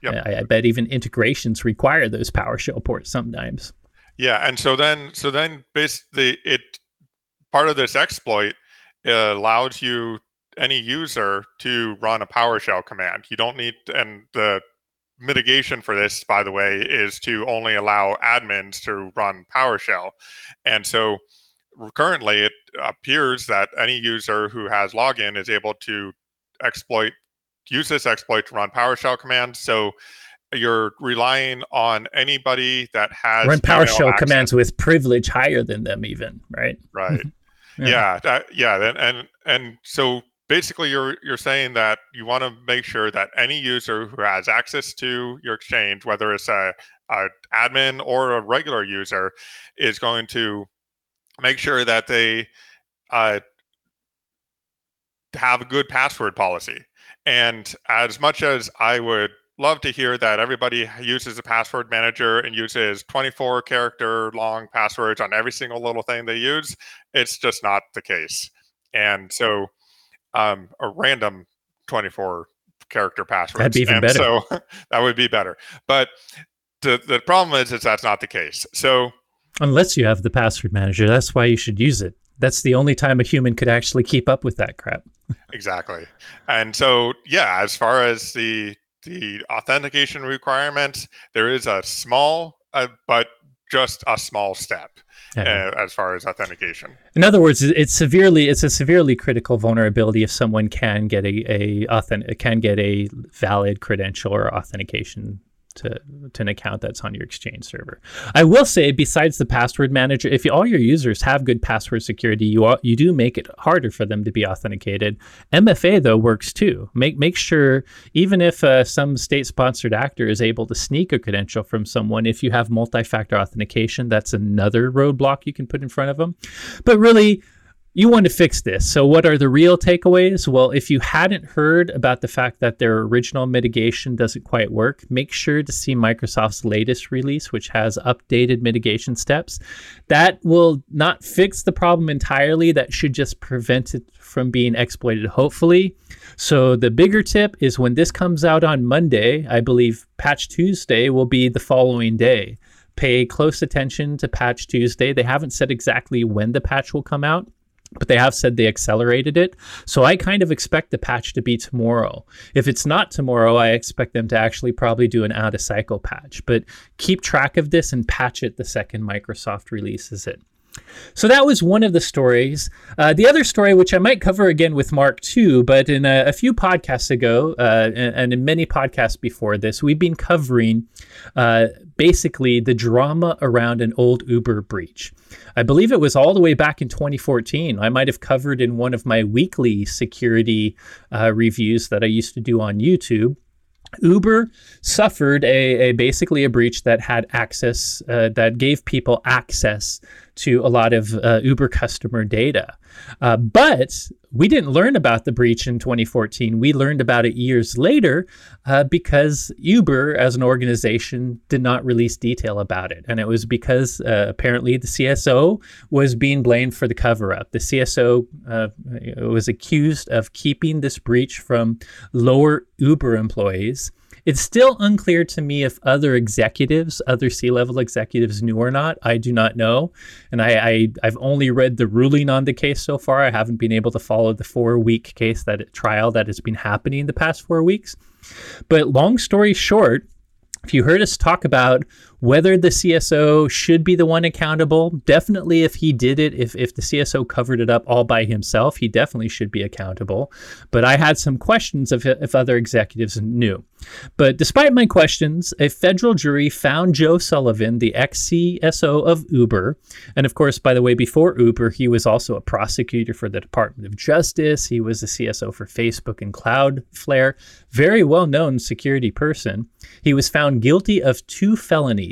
Yep. I, I, bet even integrations require those PowerShell ports sometimes. Yeah, and so then so then basically it part of this exploit uh, allows you any user to run a PowerShell command. You don't need and the mitigation for this, by the way, is to only allow admins to run PowerShell. And so currently it appears that any user who has login is able to exploit use this exploit to run PowerShell commands. So you're relying on anybody that has run PowerShell commands with privilege higher than them, even right? Right. yeah. Yeah. That, yeah. And, and and so basically, you're you're saying that you want to make sure that any user who has access to your exchange, whether it's a, a admin or a regular user, is going to make sure that they uh, have a good password policy and as much as I would love to hear that everybody uses a password manager and uses 24 character long passwords on every single little thing they use, it's just not the case. And so um, a random 24 character password. That'd be even and better. So that would be better. But the, the problem is, is that's not the case. So unless you have the password manager, that's why you should use it. That's the only time a human could actually keep up with that crap exactly. And so, yeah, as far as the the authentication requirements, there is a small, uh, but just a small step uh, as far as authentication. In other words, it's severely it's a severely critical vulnerability if someone can get a a authentic can get a valid credential or authentication to, to an account that's on your Exchange server. I will say, besides the password manager, if all your users have good password security, you you do make it harder for them to be authenticated. MFA though works too. Make make sure even if uh, some state-sponsored actor is able to sneak a credential from someone, if you have multi-factor authentication, that's another roadblock you can put in front of them. But really you want to fix this. So, what are the real takeaways? Well, if you hadn't heard about the fact that their original mitigation doesn't quite work, make sure to see Microsoft's latest release, which has updated mitigation steps. That will not fix the problem entirely, that should just prevent it from being exploited, hopefully. So, the bigger tip is when this comes out on Monday, I believe Patch Tuesday will be the following day. Pay close attention to Patch Tuesday. They haven't said exactly when the patch will come out but they have said they accelerated it. So I kind of expect the patch to be tomorrow. If it's not tomorrow, I expect them to actually probably do an out of cycle patch. But keep track of this and patch it the second Microsoft releases it. So that was one of the stories. Uh, the other story, which I might cover again with Mark too, but in a, a few podcasts ago uh, and, and, in many podcasts before this, we've been covering uh, basically the drama around an old Uber breach. I believe it was all the way back in 2014. I might have covered in one of my weekly security uh, reviews that I used to do on YouTube. Uber suffered a, a, basically a breach that had access uh, that gave people access to a lot of uh, Uber customer data. Uh, but we didn't learn about the breach in 2014. We learned about it years later uh, because Uber, as an organization, did not release detail about it. And it was because uh, apparently the CSO was being blamed for the cover up. The CSO uh, was accused of keeping this breach from lower Uber employees It's still unclear to me if other executives, other C level executives, knew or not. I do not know, and I, I I've only read the ruling on the case so far. I haven't been able to follow the four week case that trial that has been happening the past four weeks. But long story short, if you heard us talk about whether the CSO should be the one accountable, definitely if he did it, if, if the CSO covered it up all by himself, he definitely should be accountable. But I had some questions of if other executives knew. But despite my questions, a federal jury found Joe Sullivan, the ex CSO of Uber. And of course, by the way, before Uber, he was also a prosecutor for the Department of Justice. He was the CSO for Facebook and Cloudflare, very well known security person. He was found guilty of two felonies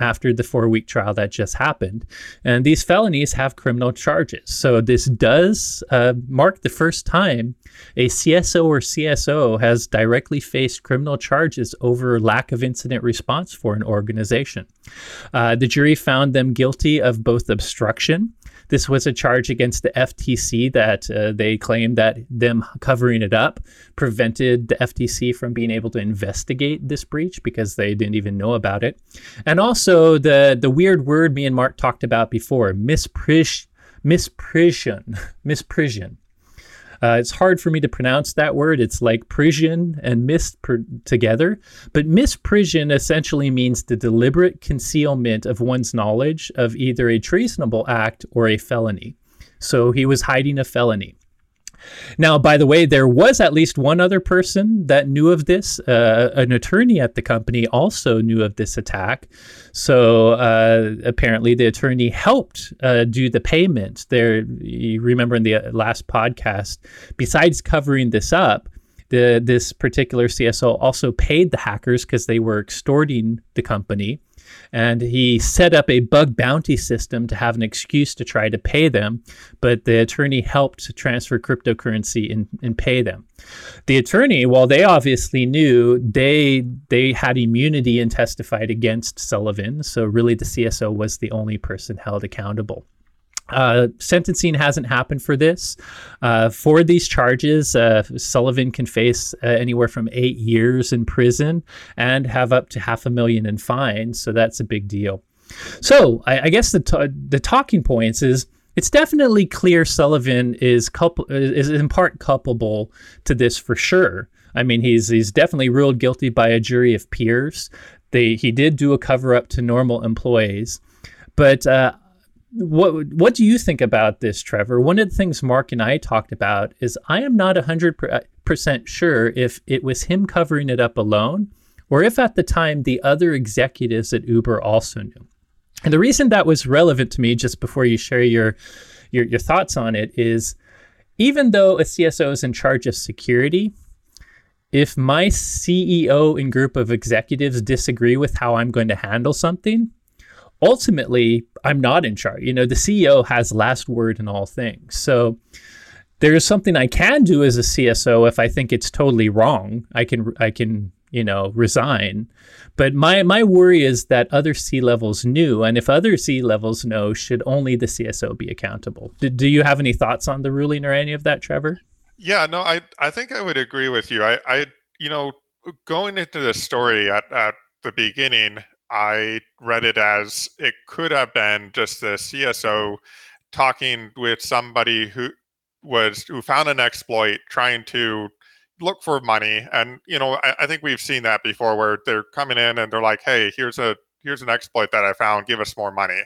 after the four week trial that just happened. And these felonies have criminal charges. So this does uh, mark the first time a CSO or CSO has directly faced criminal charges over lack of incident response for an organization. Uh, the jury found them guilty of both obstruction this was a charge against the FTC that uh, they claimed that them covering it up prevented the FTC from being able to investigate this breach because they didn't even know about it. And also the the weird word me and Mark talked about before, mispris misprision, misprision. Uh, it's hard for me to pronounce that word. It's like Parisian and mist per- together. But misprision essentially means the deliberate concealment of one's knowledge of either a treasonable act or a felony. So he was hiding a felony. Now, by the way, there was at least one other person that knew of this. Uh, an attorney at the company also knew of this attack. So uh, apparently, the attorney helped uh, do the payment. There, you remember in the uh, last podcast, besides covering this up, the, this particular CSO also paid the hackers because they were extorting the company and he set up a bug bounty system to have an excuse to try to pay them. But the attorney helped transfer cryptocurrency and, and pay them. The attorney, while they obviously knew, they they had immunity and testified against Sullivan. So really, the CSO was the only person held accountable. Uh, sentencing hasn't happened for this. Uh, for these charges, uh, Sullivan can face uh, anywhere from eight years in prison and have up to half a million in fines. So that's a big deal. So I, I guess the t- the talking points is it's definitely clear Sullivan is culp- is in part culpable to this for sure. I mean, he's he's definitely ruled guilty by a jury of peers. They he did do a cover up to normal employees, but uh, what what do you think about this, Trevor? One of the things Mark and I talked about is I am not hundred uh, percent sure if it was him covering it up alone, or if at the time the other executives at Uber also knew. And the reason that was relevant to me, just before you share your your, your thoughts on it, is even though a CSO is in charge of security, if my CEO and group of executives disagree with how I'm going to handle something, ultimately I'm not in charge. You know, the CEO has last word in all things. So there's something I can do as a CSO if I think it's totally wrong. I can I can you know resign. But my my worry is that other C levels knew, and if other C levels know, should only the CSO be accountable? Do, do you have any thoughts on the ruling or any of that, Trevor? Yeah, no, I I think I would agree with you. I I you know going into the story at at the beginning, I read it as it could have been just the CSO talking with somebody who was who found an exploit trying to look for money and you know I, I, think we've seen that before where they're coming in and they're like hey here's a here's an exploit that i found give us more money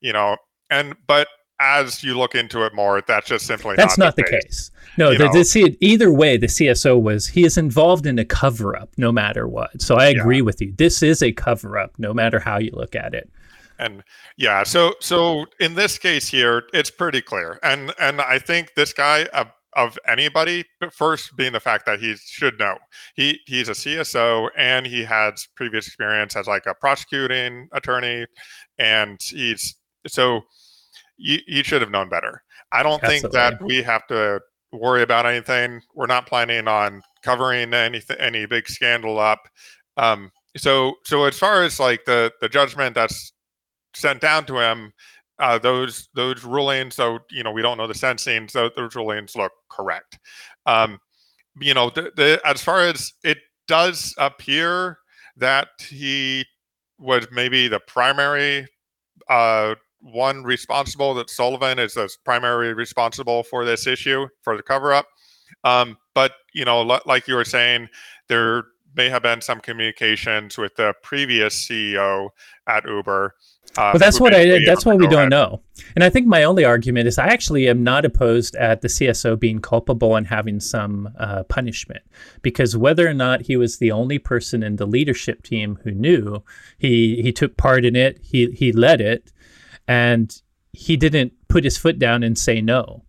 you know and but as you look into it more, that's just simply that's not, not the, case. case. No, the, the, the, either way, the CSO was he is involved in a cover up no matter what. So I agree yeah. with you. This is a cover up no matter how you look at it. And yeah, so so in this case here, it's pretty clear, and and I think this guy. Uh, of anybody, but first being the fact that he should know he he's a CSO and he has previous experience as like a prosecuting attorney, and he's so you, you should have known better. I don't Absolutely. think that we have to worry about anything. We're not planning on covering anything, any big scandal up. Um, so, so as far as like the the judgment that's sent down to him, uh, those those rulings. So you know, we don't know the sentencing. So those rulings look correct. Um, you know, the, the as far as it does appear that he was maybe the primary uh, one responsible that Sullivan is the primary responsible for this issue for the cover up. Um, but you know, l- like you were saying, there may have been some communications with the previous CEO at Uber. Uh, well, that's what I. That's what we don't know. And I think my only argument is I actually am not opposed at the CSO being culpable and having some uh, punishment, because whether or not he was the only person in the leadership team who knew, he he took part in it. He he led it, and he didn't put his foot down and say no.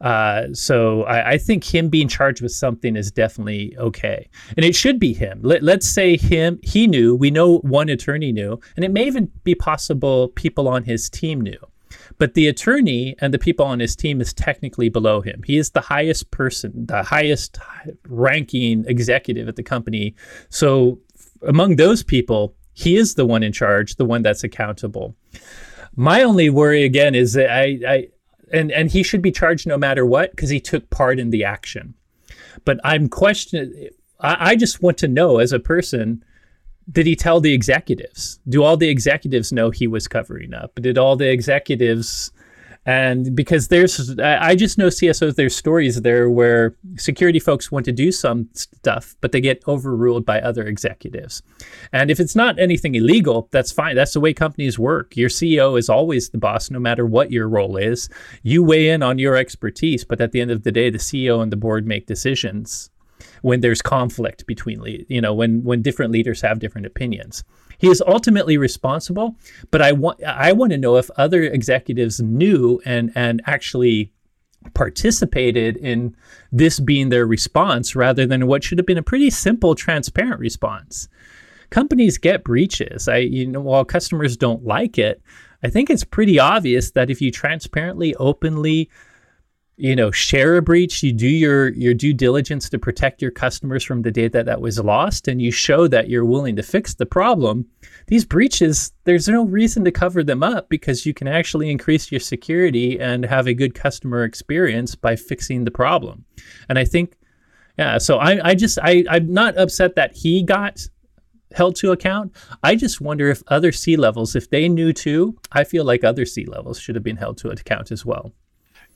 Uh, so I, I, think him being charged with something is definitely okay, and it should be him. Let, let's say him he knew. We know one attorney knew, and it may even be possible people on his team knew. But the attorney and the people on his team is technically below him. He is the highest person, the highest ranking executive at the company. So among those people, he is the one in charge, the one that's accountable. My only worry again is that I, I and and he should be charged no matter what because he took part in the action. But I'm questioning. I, I just want to know as a person did he tell the executives? Do all the executives know he was covering up? Did all the executives and because there's, I just know CSOs, there's stories there where security folks want to do some stuff, but they get overruled by other executives. And if it's not anything illegal, that's fine. That's the way companies work. Your CEO is always the boss, no matter what your role is. You weigh in on your expertise, but at the end of the day, the CEO and the board make decisions when there's conflict between, you know, when when different leaders have different opinions. He is ultimately responsible, but I want I want to know if other executives knew and and actually participated in this being their response rather than what should have been a pretty simple transparent response. Companies get breaches. I you know while customers don't like it, I think it's pretty obvious that if you transparently openly you know share a breach you do your your due diligence to protect your customers from the data that was lost and you show that you're willing to fix the problem these breaches there's no reason to cover them up because you can actually increase your security and have a good customer experience by fixing the problem. And i think yeah so i, I just I, i'm not upset that he got held to account. I just wonder if other c levels if they knew too i feel like other c levels should have been held to account as well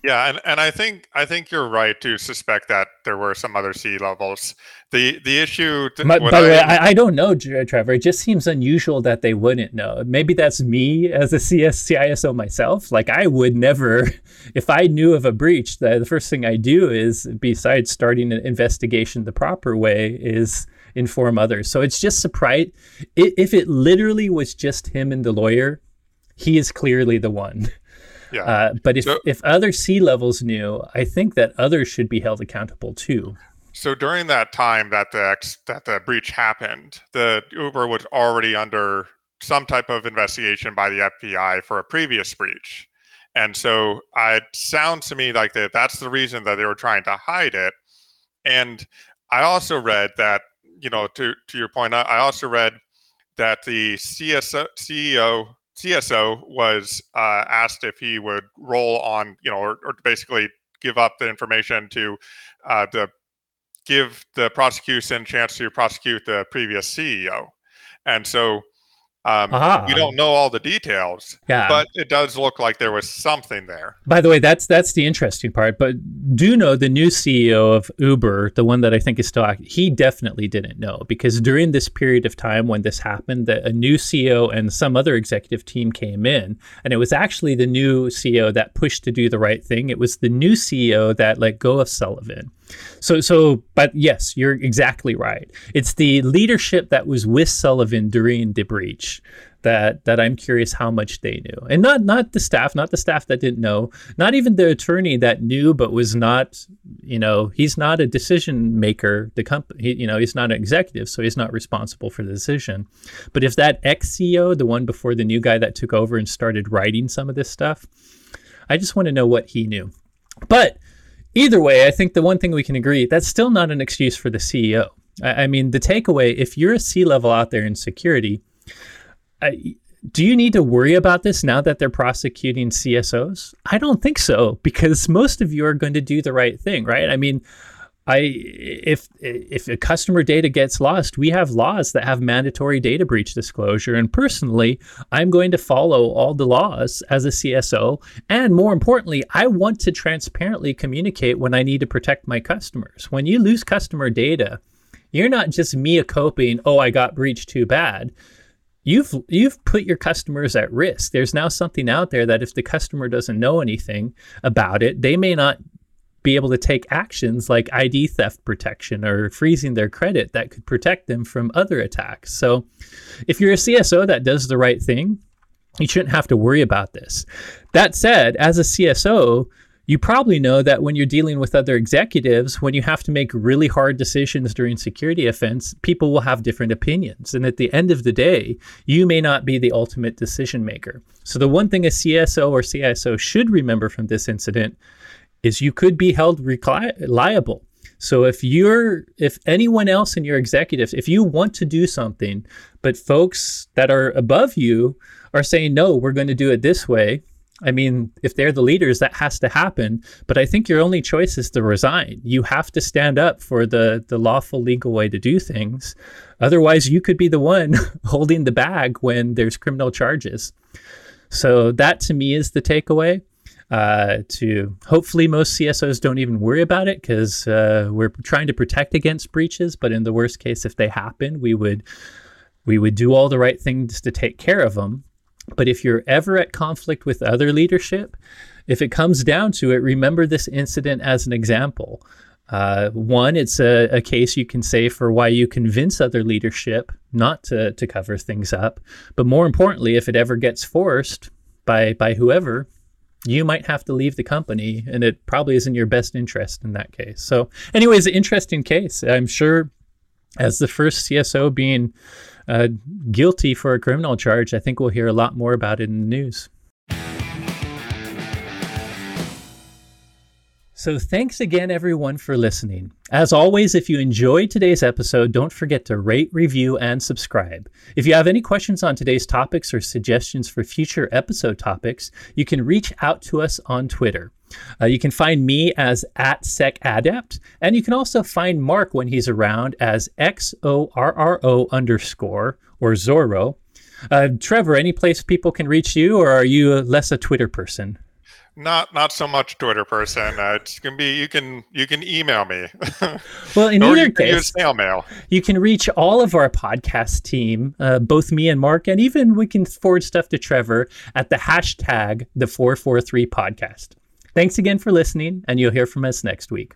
yeah, and, and I think I think you're right to suspect that there were some other C levels. The the issue. Th- by, by the way, I, I, don't know, Trevor. It just seems unusual that they wouldn't know. Maybe that's me as a CS CISO myself. Like I would never, if I knew of a breach, the, the first thing I do is, besides starting an investigation the proper way, is inform others. So it's just surprise. If it literally was just him and the lawyer, he is clearly the one. Yeah. Uh, but if, so, if other C levels knew, I think that others should be held accountable too. So during that time that the that the breach happened, the Uber was already under some type of investigation by the FBI for a previous breach, and so it sounds to me like that that's the reason that they were trying to hide it. And I also read that you know to to your point, I also read that the CSO, CEO CSO was uh, asked if he would roll on, you know, or, or basically give up the information to uh, the give the prosecution chance to prosecute the previous CEO. And so um, uh-huh. We don't know all the details, yeah. but it does look like there was something there. By the way, that's that's the interesting part. But do know the new CEO of Uber, the one that I think is still active, he definitely didn't know because during this period of time when this happened, that a new CEO and some other executive team came in, and it was actually the new CEO that pushed to do the right thing. It was the new CEO that let go of Sullivan. So, so, but yes, you're exactly right. It's the leadership that was with Sullivan during the breach that that I'm curious how much they knew, and not not the staff, not the staff that didn't know, not even the attorney that knew but was not, you know, he's not a decision maker. The company, you know, he's not an executive, so he's not responsible for the decision. But if that ex CEO, the one before the new guy that took over and started writing some of this stuff, I just want to know what he knew. But either way, I think the one thing we can agree that's still not an excuse for the CEO. I, I mean, the takeaway if you're a C level out there in security, I, do you need to worry about this now that they're prosecuting CSOs? I don't think so because most of you are going to do the right thing, right? I mean, I if if a customer data gets lost, we have laws that have mandatory data breach disclosure. And personally, I'm going to follow all the laws as a CSO. And more importantly, I want to transparently communicate when I need to protect my customers. When you lose customer data, you're not just mea coping, oh, I got breached too bad. You've you've put your customers at risk. There's now something out there that if the customer doesn't know anything about it, they may not be able to take actions like ID theft protection or freezing their credit that could protect them from other attacks. So, if you're a CSO that does the right thing, you shouldn't have to worry about this. That said, as a CSO, you probably know that when you're dealing with other executives, when you have to make really hard decisions during security offense, people will have different opinions. And at the end of the day, you may not be the ultimate decision maker. So, the one thing a CSO or CISO should remember from this incident is you could be held liable. So if you're if anyone else in your executives, if you want to do something, but folks that are above you are saying no, we're going to do it this way. I mean, if they're the leaders, that has to happen. But I think your only choice is to resign. You have to stand up for the the lawful legal way to do things. Otherwise, you could be the one holding the bag when there's criminal charges. So that to me is the takeaway uh, to hopefully most CSOs don't even worry about it because uh, we're trying to protect against breaches. But in the worst case, if they happen, we would we would do all the right things to take care of them. But if you're ever at conflict with other leadership, if it comes down to it, remember this incident as an example. Uh, one, it's a, a, case you can say for why you convince other leadership not to, to cover things up. But more importantly, if it ever gets forced by, by whoever, you might have to leave the company and it probably isn't your best interest in that case. So, anyways, interesting case. I'm sure as the first CSO being uh, guilty for a criminal charge, I think we'll hear a lot more about it in the news. So, thanks again, everyone, for listening. As always, if you enjoyed today's episode, don't forget to rate, review, and subscribe. If you have any questions on today's topics or suggestions for future episode topics, you can reach out to us on Twitter. Uh, you can find me as at SecAdept, and you can also find Mark when he's around as XORRO underscore or Zorro. Uh, Trevor, any place people can reach you, or are you less a Twitter person? Not not so much Twitter person. Uh, it's gonna be you can you can email me. well, in either case, snail mail. You can reach all of our podcast team, uh, both me and Mark, and even we can forward stuff to Trevor at the hashtag the four four three podcast. Thanks again for listening, and you'll hear from us next week.